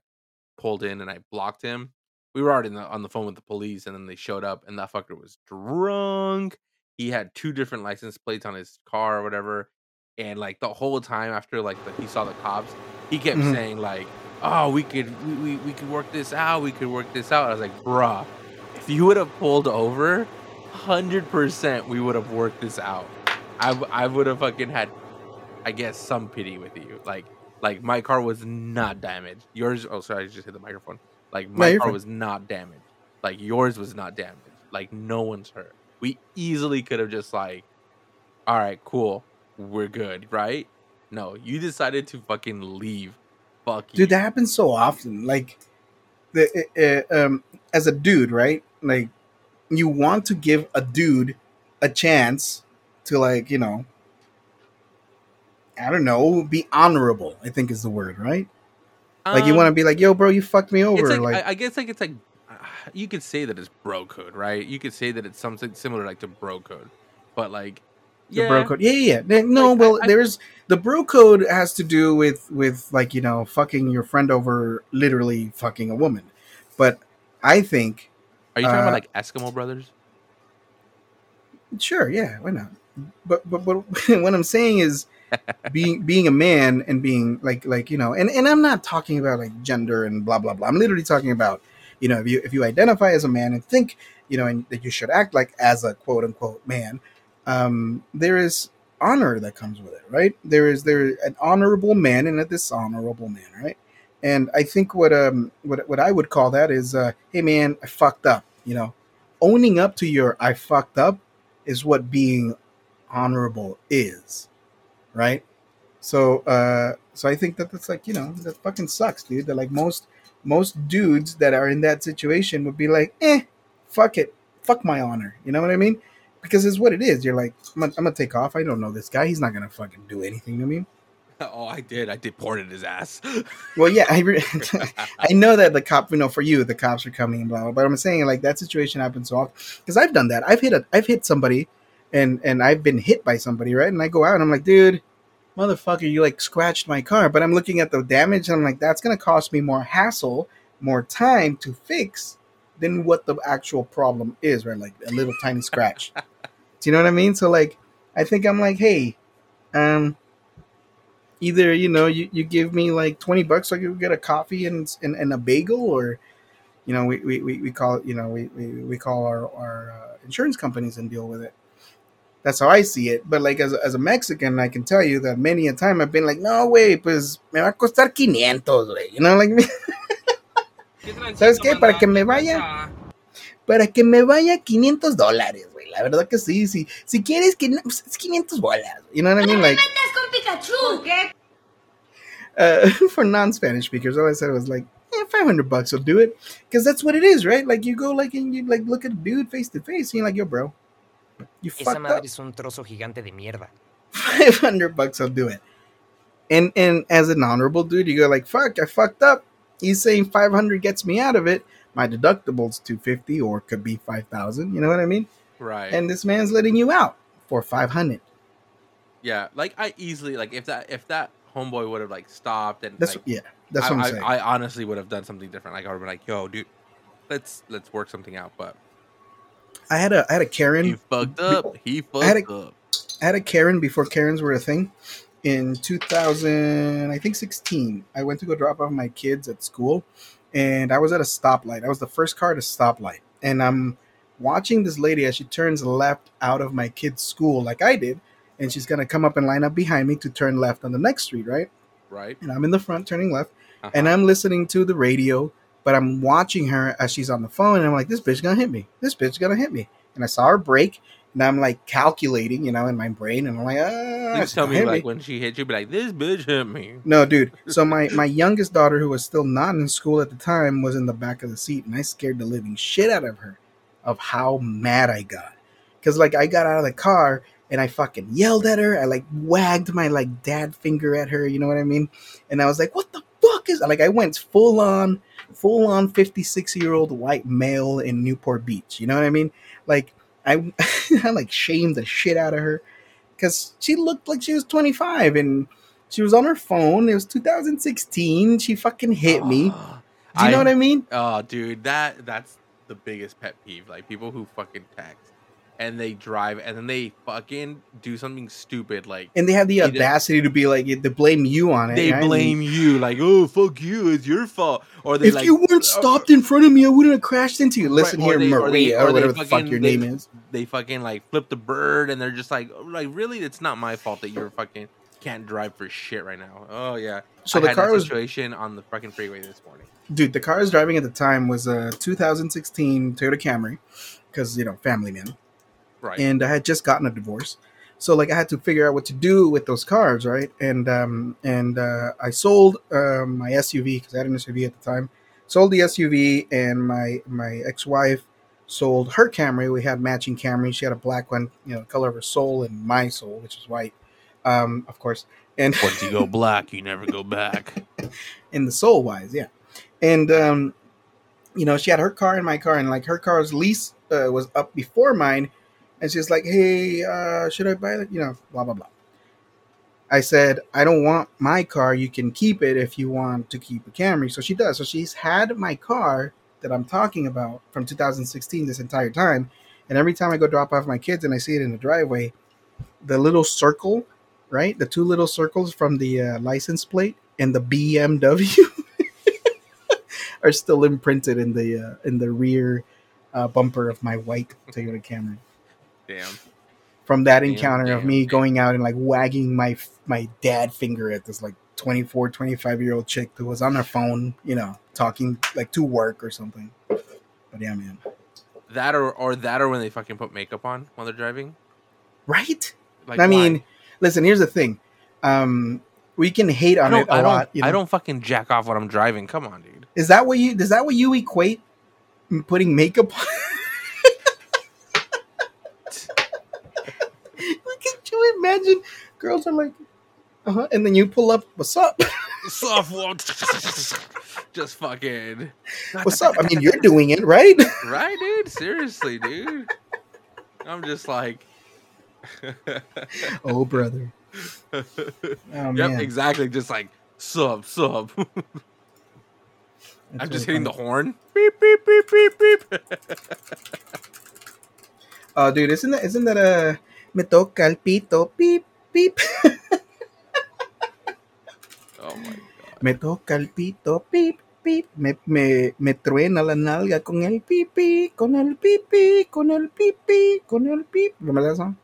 pulled in and I blocked him. We were already in the, on the phone with the police, and then they showed up, and that fucker was drunk. He had two different license plates on his car or whatever and like the whole time after like the, he saw the cops he kept Mhm. saying like oh we could we, we, we could work this out we could work this out i was like bruh if you would have pulled over 100% we would have worked this out I, I would have fucking had i guess some pity with you like like my car was not damaged yours oh sorry i just hit the microphone like my you're car was not damaged like yours was not damaged like no one's hurt we easily could have just like all right cool we're good, right? No, you decided to fucking leave. Fuck you. Dude, that happens so often. Like, the uh, um, as a dude, right? Like, you want to give a dude a chance to, like, you know, I don't know, be honorable. I think is the word, right? Like, you Um, want to be like, "Yo, bro, you fucked me over." Like, like, I, I guess like it's like you could say that it's bro code, right? You could say that it's something similar like to bro code, but like the bro code. Yeah, yeah, yeah. No, Like, I- well, I- there's the bro code has to do with with like you know fucking your friend over literally fucking a woman, but I think Are you talking uh, about like Eskimo brothers? sure, yeah, why not? but but but what I'm saying is being being a man and being like like you know and and I'm not talking about like gender and blah blah blah. I'm literally talking about you know if you if you identify as a man and think you know and that you should act like as a quote unquote man, um, there is honor that comes with it, right? There is there an honorable man and a dishonorable man, right? And I think what um what what I would call that is uh hey man, I fucked up, you know. Owning up to your I fucked up is what being honorable is, right? So uh so I think that that's like, you know, that fucking sucks, dude. That like most most dudes that are in that situation would be like, "Eh, fuck it. Fuck my honor." You know what I mean? Because it's what it is. You're like, I'm gonna, I'm gonna take off. I don't know this guy. He's not gonna fucking do anything to me. Oh, I did. I deported his ass. Well, yeah, I re- I know that the cop, you know, for you, the cops are coming and blah blah. But I'm saying like that situation happens so often because I've done that. I've hit a, I've hit somebody, and and I've been hit by somebody, right? And I go out and I'm like, dude, motherfucker, you like scratched my car. But I'm looking at the damage and I'm like, that's gonna cost me more hassle, more time to fix than what the actual problem is, right? Like a little tiny scratch. Do you know what I mean? So like, I think I'm like, hey, um, either you know you, you give me like 20 bucks so I can get a coffee and, and, and a bagel or you know we, we, we, we call you know we, we, we call our, our uh, insurance companies and deal with it that's how I see it but like as, a- as a Mexican I can tell you that many a time I've been like no way pues me va a costar 500 güey you know like ¿Sabes qué? Para que me vaya. Para que me vaya 500 dólares güey la verdad que sí sí si quieres que no, pues, es 500 bolas you know what I mean like con Pikachu! ¿Qué? uh, for non-Spanish speakers, all I said was like, yeah, five hundred bucks will do it, because that's what it is, right? Like you go like and you like look at a dude face to face, and you're like, yo, bro, you Esa fucked madre up. es un trozo gigante de mierda. Five hundred bucks will do it. And and as an honorable dude, you go like, fuck, I fucked up. He's saying five hundred gets me out of it. My deductible's two fifty, or it could be five thousand. You know what I mean? right. And this man's letting you out for five hundred. yeah, like I easily like if that if that homeboy would have like stopped and That's like, yeah. That's I, what I'm saying. I honestly would have done something different. Like I would have been like, "Yo, dude, let's let's work something out." But I had a I had a Karen. he fucked up. He fucked had a- up. I had a Karen before Karens were a thing. In 2000, I think 16, I went to go drop off my kids at school, and I was at a stoplight. I was the first car at a stoplight, and I'm watching this lady as she turns left out of my kid's school, like I did, and she's gonna come up and line up behind me to turn left on the next street, right? Right. And I'm in the front turning left, Uh-huh. and I'm listening to the radio, but I'm watching her as she's on the phone, and I'm like, this bitch gonna hit me. This bitch gonna hit me. And I saw her break, and I'm like calculating, you know, in my brain, and I'm like, ah, Please tell me like when she hit you, be like, "This bitch hit me." No, dude. So my my youngest daughter, who was still not in school at the time, was in the back of the seat, and I scared the living shit out of her, of how mad I got, because like I got out of the car and I fucking yelled at her. I like wagged my like dad finger at her. You know what I mean? And I was like, "What the fuck is?" Like I went full on, full on fifty six year old white male in Newport Beach. You know what I mean? Like I, I like shamed the shit out of her because she looked like she was twenty five and. She was on her phone. It was 2016. She fucking hit me. Do you know what I mean? Oh, dude, that that's the biggest pet peeve. Like people who fucking text and they drive and then they fucking do something stupid. Like And they have the audacity to be like to blame you on it. they right? blame you. Like, oh fuck you, it's your fault. Or they If like, you weren't uh, stopped in front of me, I wouldn't have crashed into you. Listen or here, they- or they- or or, they whatever the fuck your they- name is. they fucking like flip the bird and they're just like, like really, it's not my fault that you're fucking can't drive for shit right now. Oh yeah. So I the car was, situation on the fucking freeway this morning. dude. The car I was driving at the time was a 2016 Toyota Camry, because you know, family man. Right. and I had just gotten a divorce. So like I had to figure out what to do with those cars, right? And um and uh, I sold um, my SUV because I had an SUV at the time. Sold the SUV, and my my ex wife sold her Camry. We had matching Camry. She had a black one, you know, color of her soul, and my soul, which is white, um, of course. And Once you go black, you never go back. in the soul wise, yeah. And um, you know, she had her car and my car, and like her car's lease uh, was up before mine, and she's like, "Hey, uh, should I buy it?" You know, blah blah blah. I said, "I don't want my car. You can keep it if you want to keep a Camry." So she does. So she's had my car that I'm talking about from 2016 this entire time, and every time I go drop off my kids and I see it in the driveway, the little circle, right? The two little circles from the uh, license plate and the BMW are still imprinted in the uh, in the rear uh, bumper of my white Toyota Camry. Damn. From that Damn, encounter of me damn. going out and like wagging my my dad finger at this like 24, 25 year old chick who was on her phone, you know, talking like to work or something. But yeah, man. That or or that or when they fucking put makeup on while they're driving. Right? Like I why? mean, listen, here's the thing. Um, we can hate on it a I don't, lot. You know? I don't fucking jack off when I'm driving. Come on, dude. Is that what you? Is that what you equate putting makeup on? Can you imagine? Girls are like, uh huh, and then you pull up. What's up? Soft wall. Just fucking. What's up? I mean, you're doing it, right? right, dude. Seriously, dude. I'm just like. oh, brother. Oh yep, man. exactly. Just like sub, sub. I'm just hitting the horn. Beep, beep, beep, beep, beep. Oh, dude, isn't that isn't that a me toca el pito beep beep? oh my god. Me toca el pito, pip, pip. Me, me, me truena la nalga con el pipi, con el pipi, con el pipi, con el pip. Remember that song?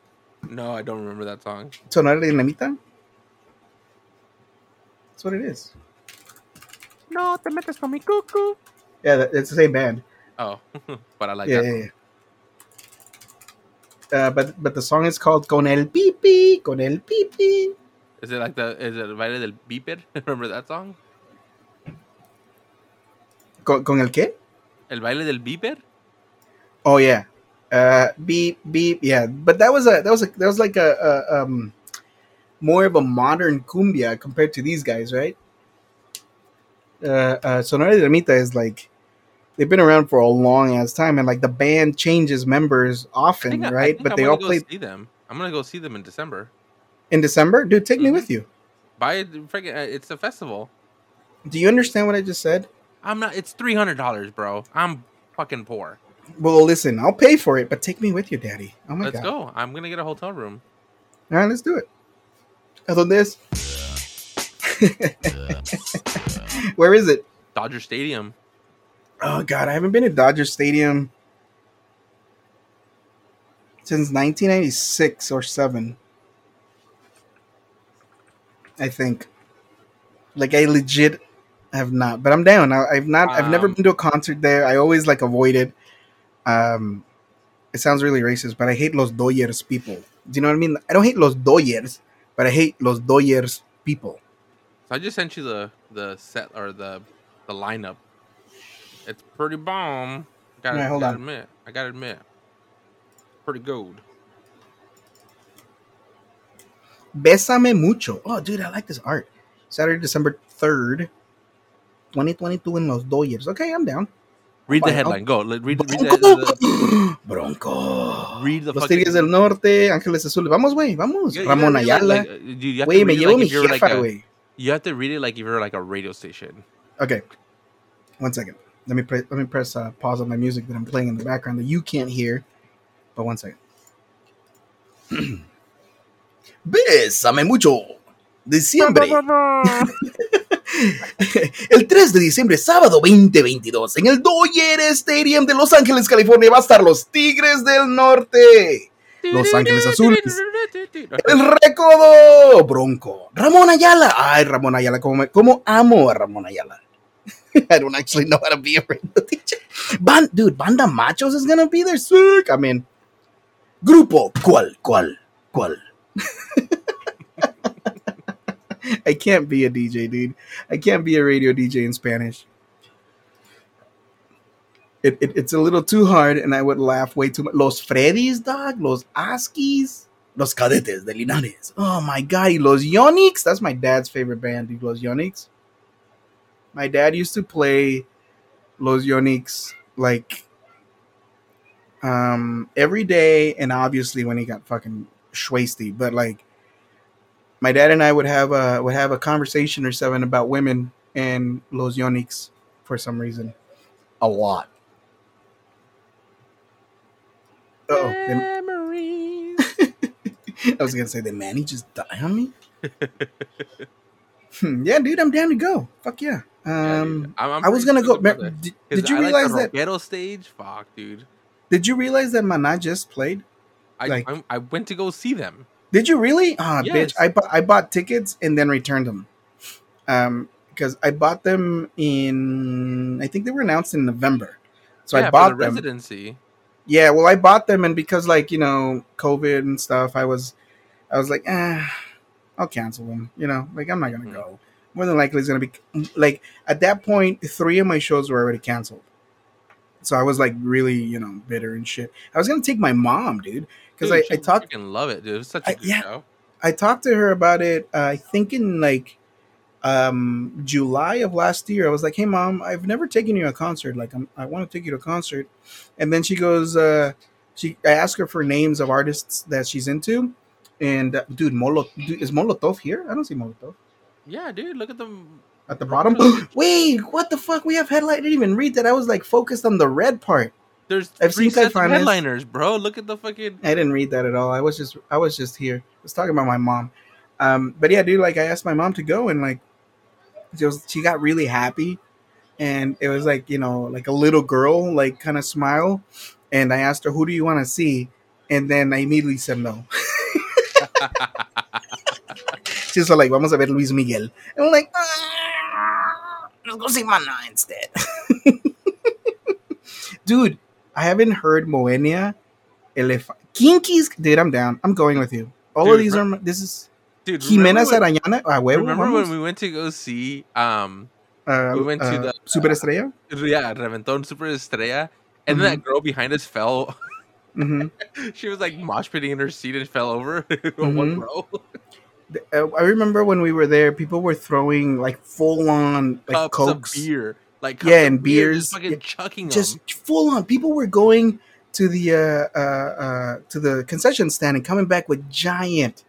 No, I don't remember that song. Sonora Dinamita? That's what it is. No, te metes con mi cucu. Yeah, that, it's the same band. Oh, but I like yeah, that. yeah, yeah. Uh, but but the song is called Con el pipi, con el pipi. Is it like the is it baile del beeper? Remember that song? ¿Con, con el qué? El baile del beeper? Oh yeah, uh, beep beep. Yeah, but that was a that was a that was like a, a um more of a modern cumbia compared to these guys, right? Uh, uh, Sonora Dinamita is like they've been around for a long ass time, and like the band changes members I often, I- I right? think but they all go play see them. I'm gonna go see them in December. in December. Dude, take me Mhm. with you. Buy it, freaking! uh, It's a festival. Do you understand what I just said? I'm not. It's three hundred dollars, bro. I'm fucking poor. Well, listen, I'll pay for it, but take me with you, Daddy. Oh my Let's god! go. I'm gonna get a hotel room. All right, let's do it. ¿A dónde es? Where is it? Dodger Stadium. Oh god, I haven't been to Dodger Stadium since 1996 or 7. I think. Like I legit have not, but I'm down. I, I've not I've never Um, been to a concert there. I always like avoid it. Um it sounds really racist, but I hate los Doyers people. Do you know what I mean? I don't hate los Doyers, but I hate los Doyers people. So I just sent you the the set or the the lineup. It's pretty bomb. Gotta, Alright, hold gotta on. admit. I gotta admit. Pretty good. Bésame mucho. Oh, dude, I like this art. Saturday, December 3rd, 2022 in Los Doyers. Okay, I'm down. Read the headline. Go. Let- Read, read the, Bronco. read the Los fucking. Tigres del Norte, Ángeles Azules. Vamos, güey, vamos. Gotta Ramón read like- Ayala. like, uh, have to me read it llevo like mi if you were like jefa, güey. You have to read it like if you were like a radio station. Okay, one second. Let me pre- let me press uh, pause on my music that I'm playing in the background that you can't hear. But one second. Bésame mucho. Diciembre. El 3 de diciembre, sábado 2022, en el Dodger Stadium de Los Ángeles, California, va a estar los Tigres del Norte. Los Ángeles Azules. El Recodo Bronco. Ramón Ayala. Ay, Ramón Ayala, como, me- cómo amo a Ramón Ayala. I don't actually know how to be a radio DJ. Ban- dude, Banda Machos is gonna be there. Sick. I mean, grupo, ¿cuál? ¿Cuál? ¿Cuál? I can't be a DJ, dude. I can't be a radio DJ in Spanish. It, it, it's a little too hard, and I would laugh way too much. Los Freddys, dog. Los Askis. Los Cadetes de Linares. Oh my god. y Los Yonic's. That's my dad's favorite band, dude. Los Yonic's. My dad used to play Los Yonic's like um every day, and obviously when he got fucking schwasty, but like my dad and I would have a would have a conversation or seven about women and Los Yonic's for some reason. A lot. Oh, Memories. I was gonna say, did Manny just die on me? Hmm, yeah, dude, I'm down to go. Fuck yeah. Yeah, Um, dude. I'm- I'm I was gonna go. stoked about me- that. Did, did you I realize like that? Rockero stage? Fuck, dude. Did you realize that Mana just played? I Like- I'm- I went to go see them. Did you really? Ah, Yes. bitch! I bought I bought tickets and then returned them. Um, because I bought them in I think they were announced in November, so yeah, I bought the them. residency. Yeah, well, I bought them, and because like you know COVID and stuff, I was, I was like, ah, I'll cancel them. You know, like I'm not gonna Mhm. go. More than likely, it's gonna be like at that point, three of my shows were already canceled. So I was like really, you know, bitter and shit. I was gonna take my mom, dude, because I, I talked freaking love it, dude. It was such a I- good yeah. show. I talked to her about it. Uh, I think in like um July of last year. I was like, "Hey, mom, I've never taken you to a concert. Like, I'm, I want to take you to a concert." And then she goes, uh, "She." I asked her for names of artists that she's into, and uh, dude, Molo, dude, is Molotov here? I don't see Molotov Yeah, dude. Look at them. at the bottom. Wait, what the fuck? We have headlight. I didn't even read that. I was like focused on the red part. There's I've three seen sets of headliners, bro. Look at the fucking. I didn't read that at all. I was just I was just here. I was talking about my mom. Um, but yeah, dude, like I asked my mom to go and like she was she got really happy and it was like, you know, like a little girl, like kind of smile. And I asked her, Who do you want to see? And then I immediately said no. She's like, Vamos a ver Luis Miguel. And I'm like, ah, let's go see Mana instead. Dude, I haven't heard Moenia Elef- Kinkies, dude, I'm down. I'm going with you. All of these re- are. This is dude, when, Arañana. Ah, huevo, remember vamos. when we went to go see um Uh, we went to uh, the- Super Estrella. yeah Reventón Super Estrella and then Mm-hmm. that girl behind us fell hmm she was like mosh pitting in her seat and fell over Mhm. one row Uh, I remember when we were there, people were throwing like full on like cups cokes, of beer like Yeah, and beer, beers. just fucking Yeah, chucking just full on. People were going to the uh, uh, uh, to the concession stand and coming back with giant,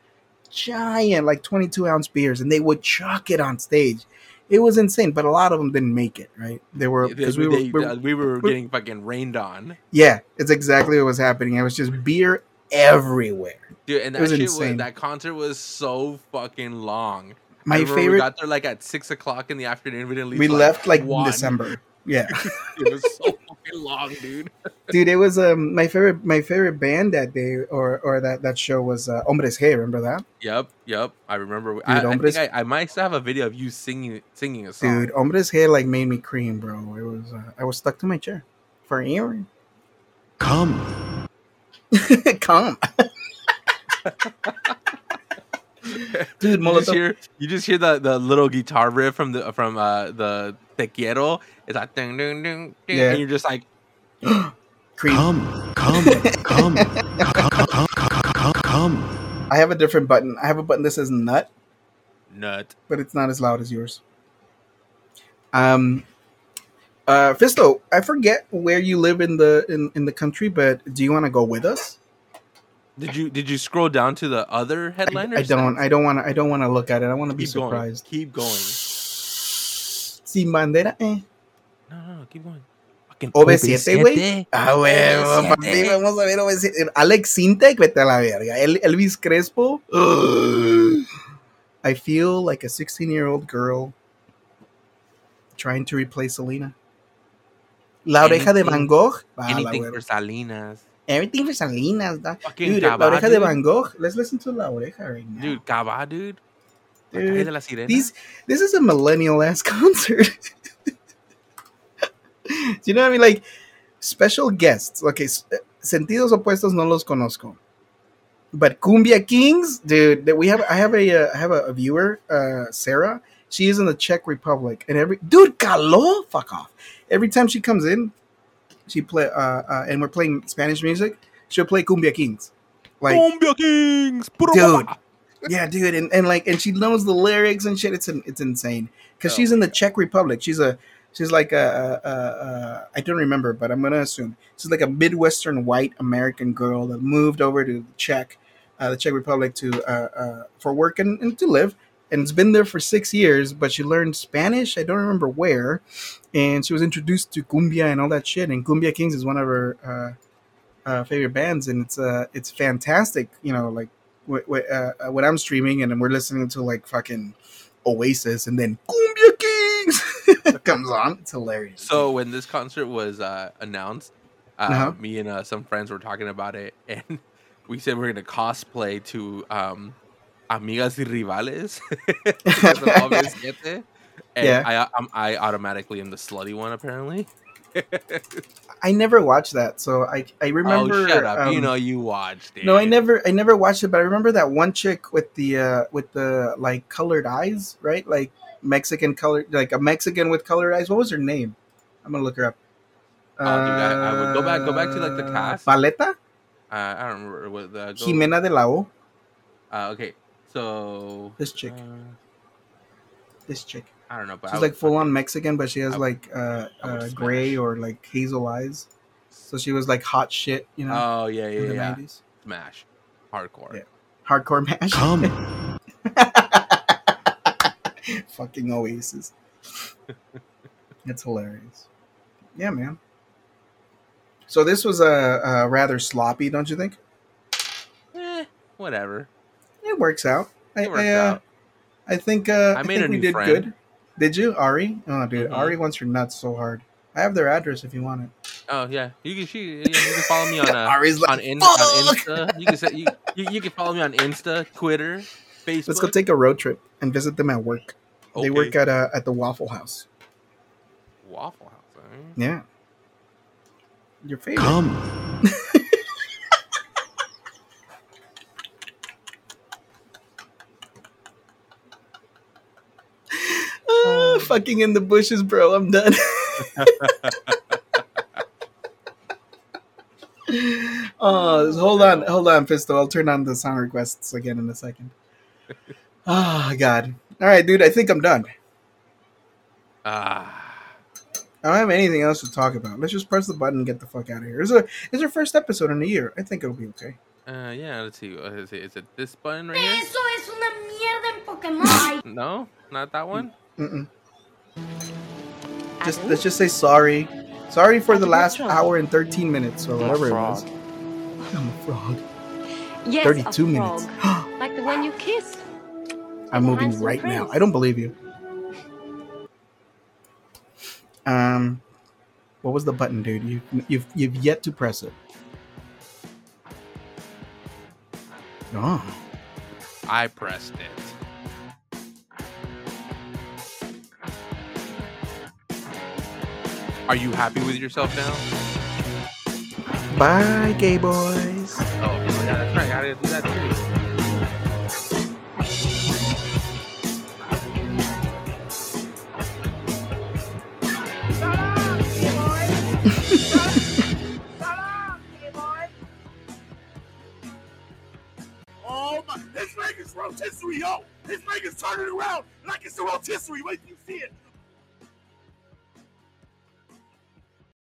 giant like twenty two ounce beers, and they would chuck it on stage. It was insane, but a lot of them didn't make it. Right? They were because we were, we uh, were we were getting fucking rained on yeah, it's exactly what was happening. It was just beer everywhere. dude and that was shit insane. was that concert was so fucking long My remember we favorite. got there like at six o'clock in the afternoon we didn't leave We till, left like one. December. Yeah. it was so fucking long dude dude it was um my favorite my favorite band that day or or that that show was uh, hombres g remember that Yep, yep. I remember. I, I Hombres- think I, I might still have a video of you singing singing a song. dude hombres g like made me cream bro it was uh, i was stuck to my chair for a year Come. come dude you just hear you just hear the, the little guitar riff from the from uh the Te Quiero. It's like ding ding ding ding, Yeah. and you're just like, Come. Come. Come. Come. Come. Come. Come. i have a different button i have a button that says nut nut. but it's not as loud as yours um uh fisto i forget where you live in the in, in the country but do you want to go with us Did you did you scroll down to the other I, headliners? I don't. I don't want to. I don't want to look at it. I want to be Keep going. surprised. Keep going. Sin bandera, eh. No, no, no, keep going. Fucking OV7, güey. Ah, OV7. vamos a ver OV7. Alex Syntek, vete a la verga. El- Elvis Crespo. Ugh. I feel like a 16 year old girl trying to replace Selena. La oreja de Van Gogh. Ah, Anything for Salinas. Everything for Salinas. da- Fucking Dude, la Kabah, oreja de. Van Gogh. Let's listen to La oreja right now. Dude, Kabah, dude. Dude, de la sirena. These this is a millennial ass concert. Do you know what I mean? Like special guests. Okay, eh, sentidos opuestos no los conozco. But Kumbia Kings, dude, that we have I have a uh, I have a, a viewer, uh Sarah. She is in the Czech Republic and every dude Calo, fuck off. Every time she comes in, she play uh, uh and we're playing Spanish music, she'll play Kumbia Kings. Like Kumbia Kings. Dude. yeah, dude, and, and like, and she knows the lyrics and shit. It's an, it's insane because Oh she's in the Czech Republic. She's a she's like a, a, a, I don't remember, but I'm gonna assume she's like a Midwestern white American girl that moved over to Czech, uh, the Czech Republic to uh, uh, for work and, and to live, and it's been there for six years. But she learned Spanish. I don't remember where, and she was introduced to cumbia and all that shit. And Kumbia Kings is one of her uh, uh, favorite bands, and it's uh it's fantastic. You know, like wh- wh- uh, when I'm streaming and we're listening to like fucking Oasis and then Kumbia Kings comes on. It's hilarious. So when this concert was uh, announced, uh, Uh-huh. me and uh, some friends were talking about it, and we said we're gonna cosplay to um, Amigas y Rivales. And Yeah. I, I'm, I automatically am the slutty one apparently. I never watched that, so I I remember. oh, shut up! you um, know you watched it. No, I never I never watched it, but I remember that one chick with the uh with the like colored eyes, right? Like Mexican color like a Mexican with colored eyes. What was her name? I'm gonna look her up. Oh, dude, I- I would go back- go back to, like, the Uh, cast. Paleta? Uh, I don't remember what the. go- Jimena de la O. Uh, okay, so This chick. uh, This chick. I don't know, but She's would like full on Mexican, but she has I would- like uh, uh gray smash. or like hazel eyes. So she was like hot shit, you know, Oh yeah, in yeah, the yeah. 90s. Smash, hardcore. Yeah. Hardcore mash. Come. Fucking Oasis. it's hilarious. Yeah, man. So this was a uh, uh, rather sloppy, don't you think? Eh, whatever. It works out. I, It worked I, uh, out. I think uh, I I, think a we new did friend. good. Did you, Ari? Oh, dude, Mhm. Ari wants her nuts so hard. I have their address if you want it. Oh yeah, you can she, yeah, you can follow me on uh, Ari's like, on, in, on Insta. You can say, you, you, you can follow me on Insta, Twitter, Facebook. Let's go take a road trip and visit them at work. They work at uh, at the Waffle House. Waffle House. eh? Yeah. Your favorite. Come. Ah, fucking in the bushes, bro. I'm done. oh, hold on, hold on, Pistol. I'll turn on the sound requests again in a second. Oh God. All right, dude. I think I'm done. Ah, I don't have anything else to talk about. Let's just press the button and get the fuck out of here. It's a it's our first episode in a year. I think it'll be okay. uh, yeah. Let's see. Uh, is, it this button right here? Eso es una mierda en Pokémon. No, not that one. Mm-mm. Just let's just say sorry. Sorry for the last hour and 13 minutes or whatever it was. I'm a frog. Yes, 32 a minutes. frog, like the one you kissed. I'm moving Handsome right now. I don't believe you. Um, what was the button, dude? You you've you've yet to press it. Oh, I pressed it. Are you happy with yourself now? bye, gay boys. Oh, yeah, that's right. I gotta do that too. Salaam, K-boy! Salaam, gay boy! Oh my, this nigga's rotisserie, yo! This nigga's turning around like it's a rotisserie. Wait till you see it.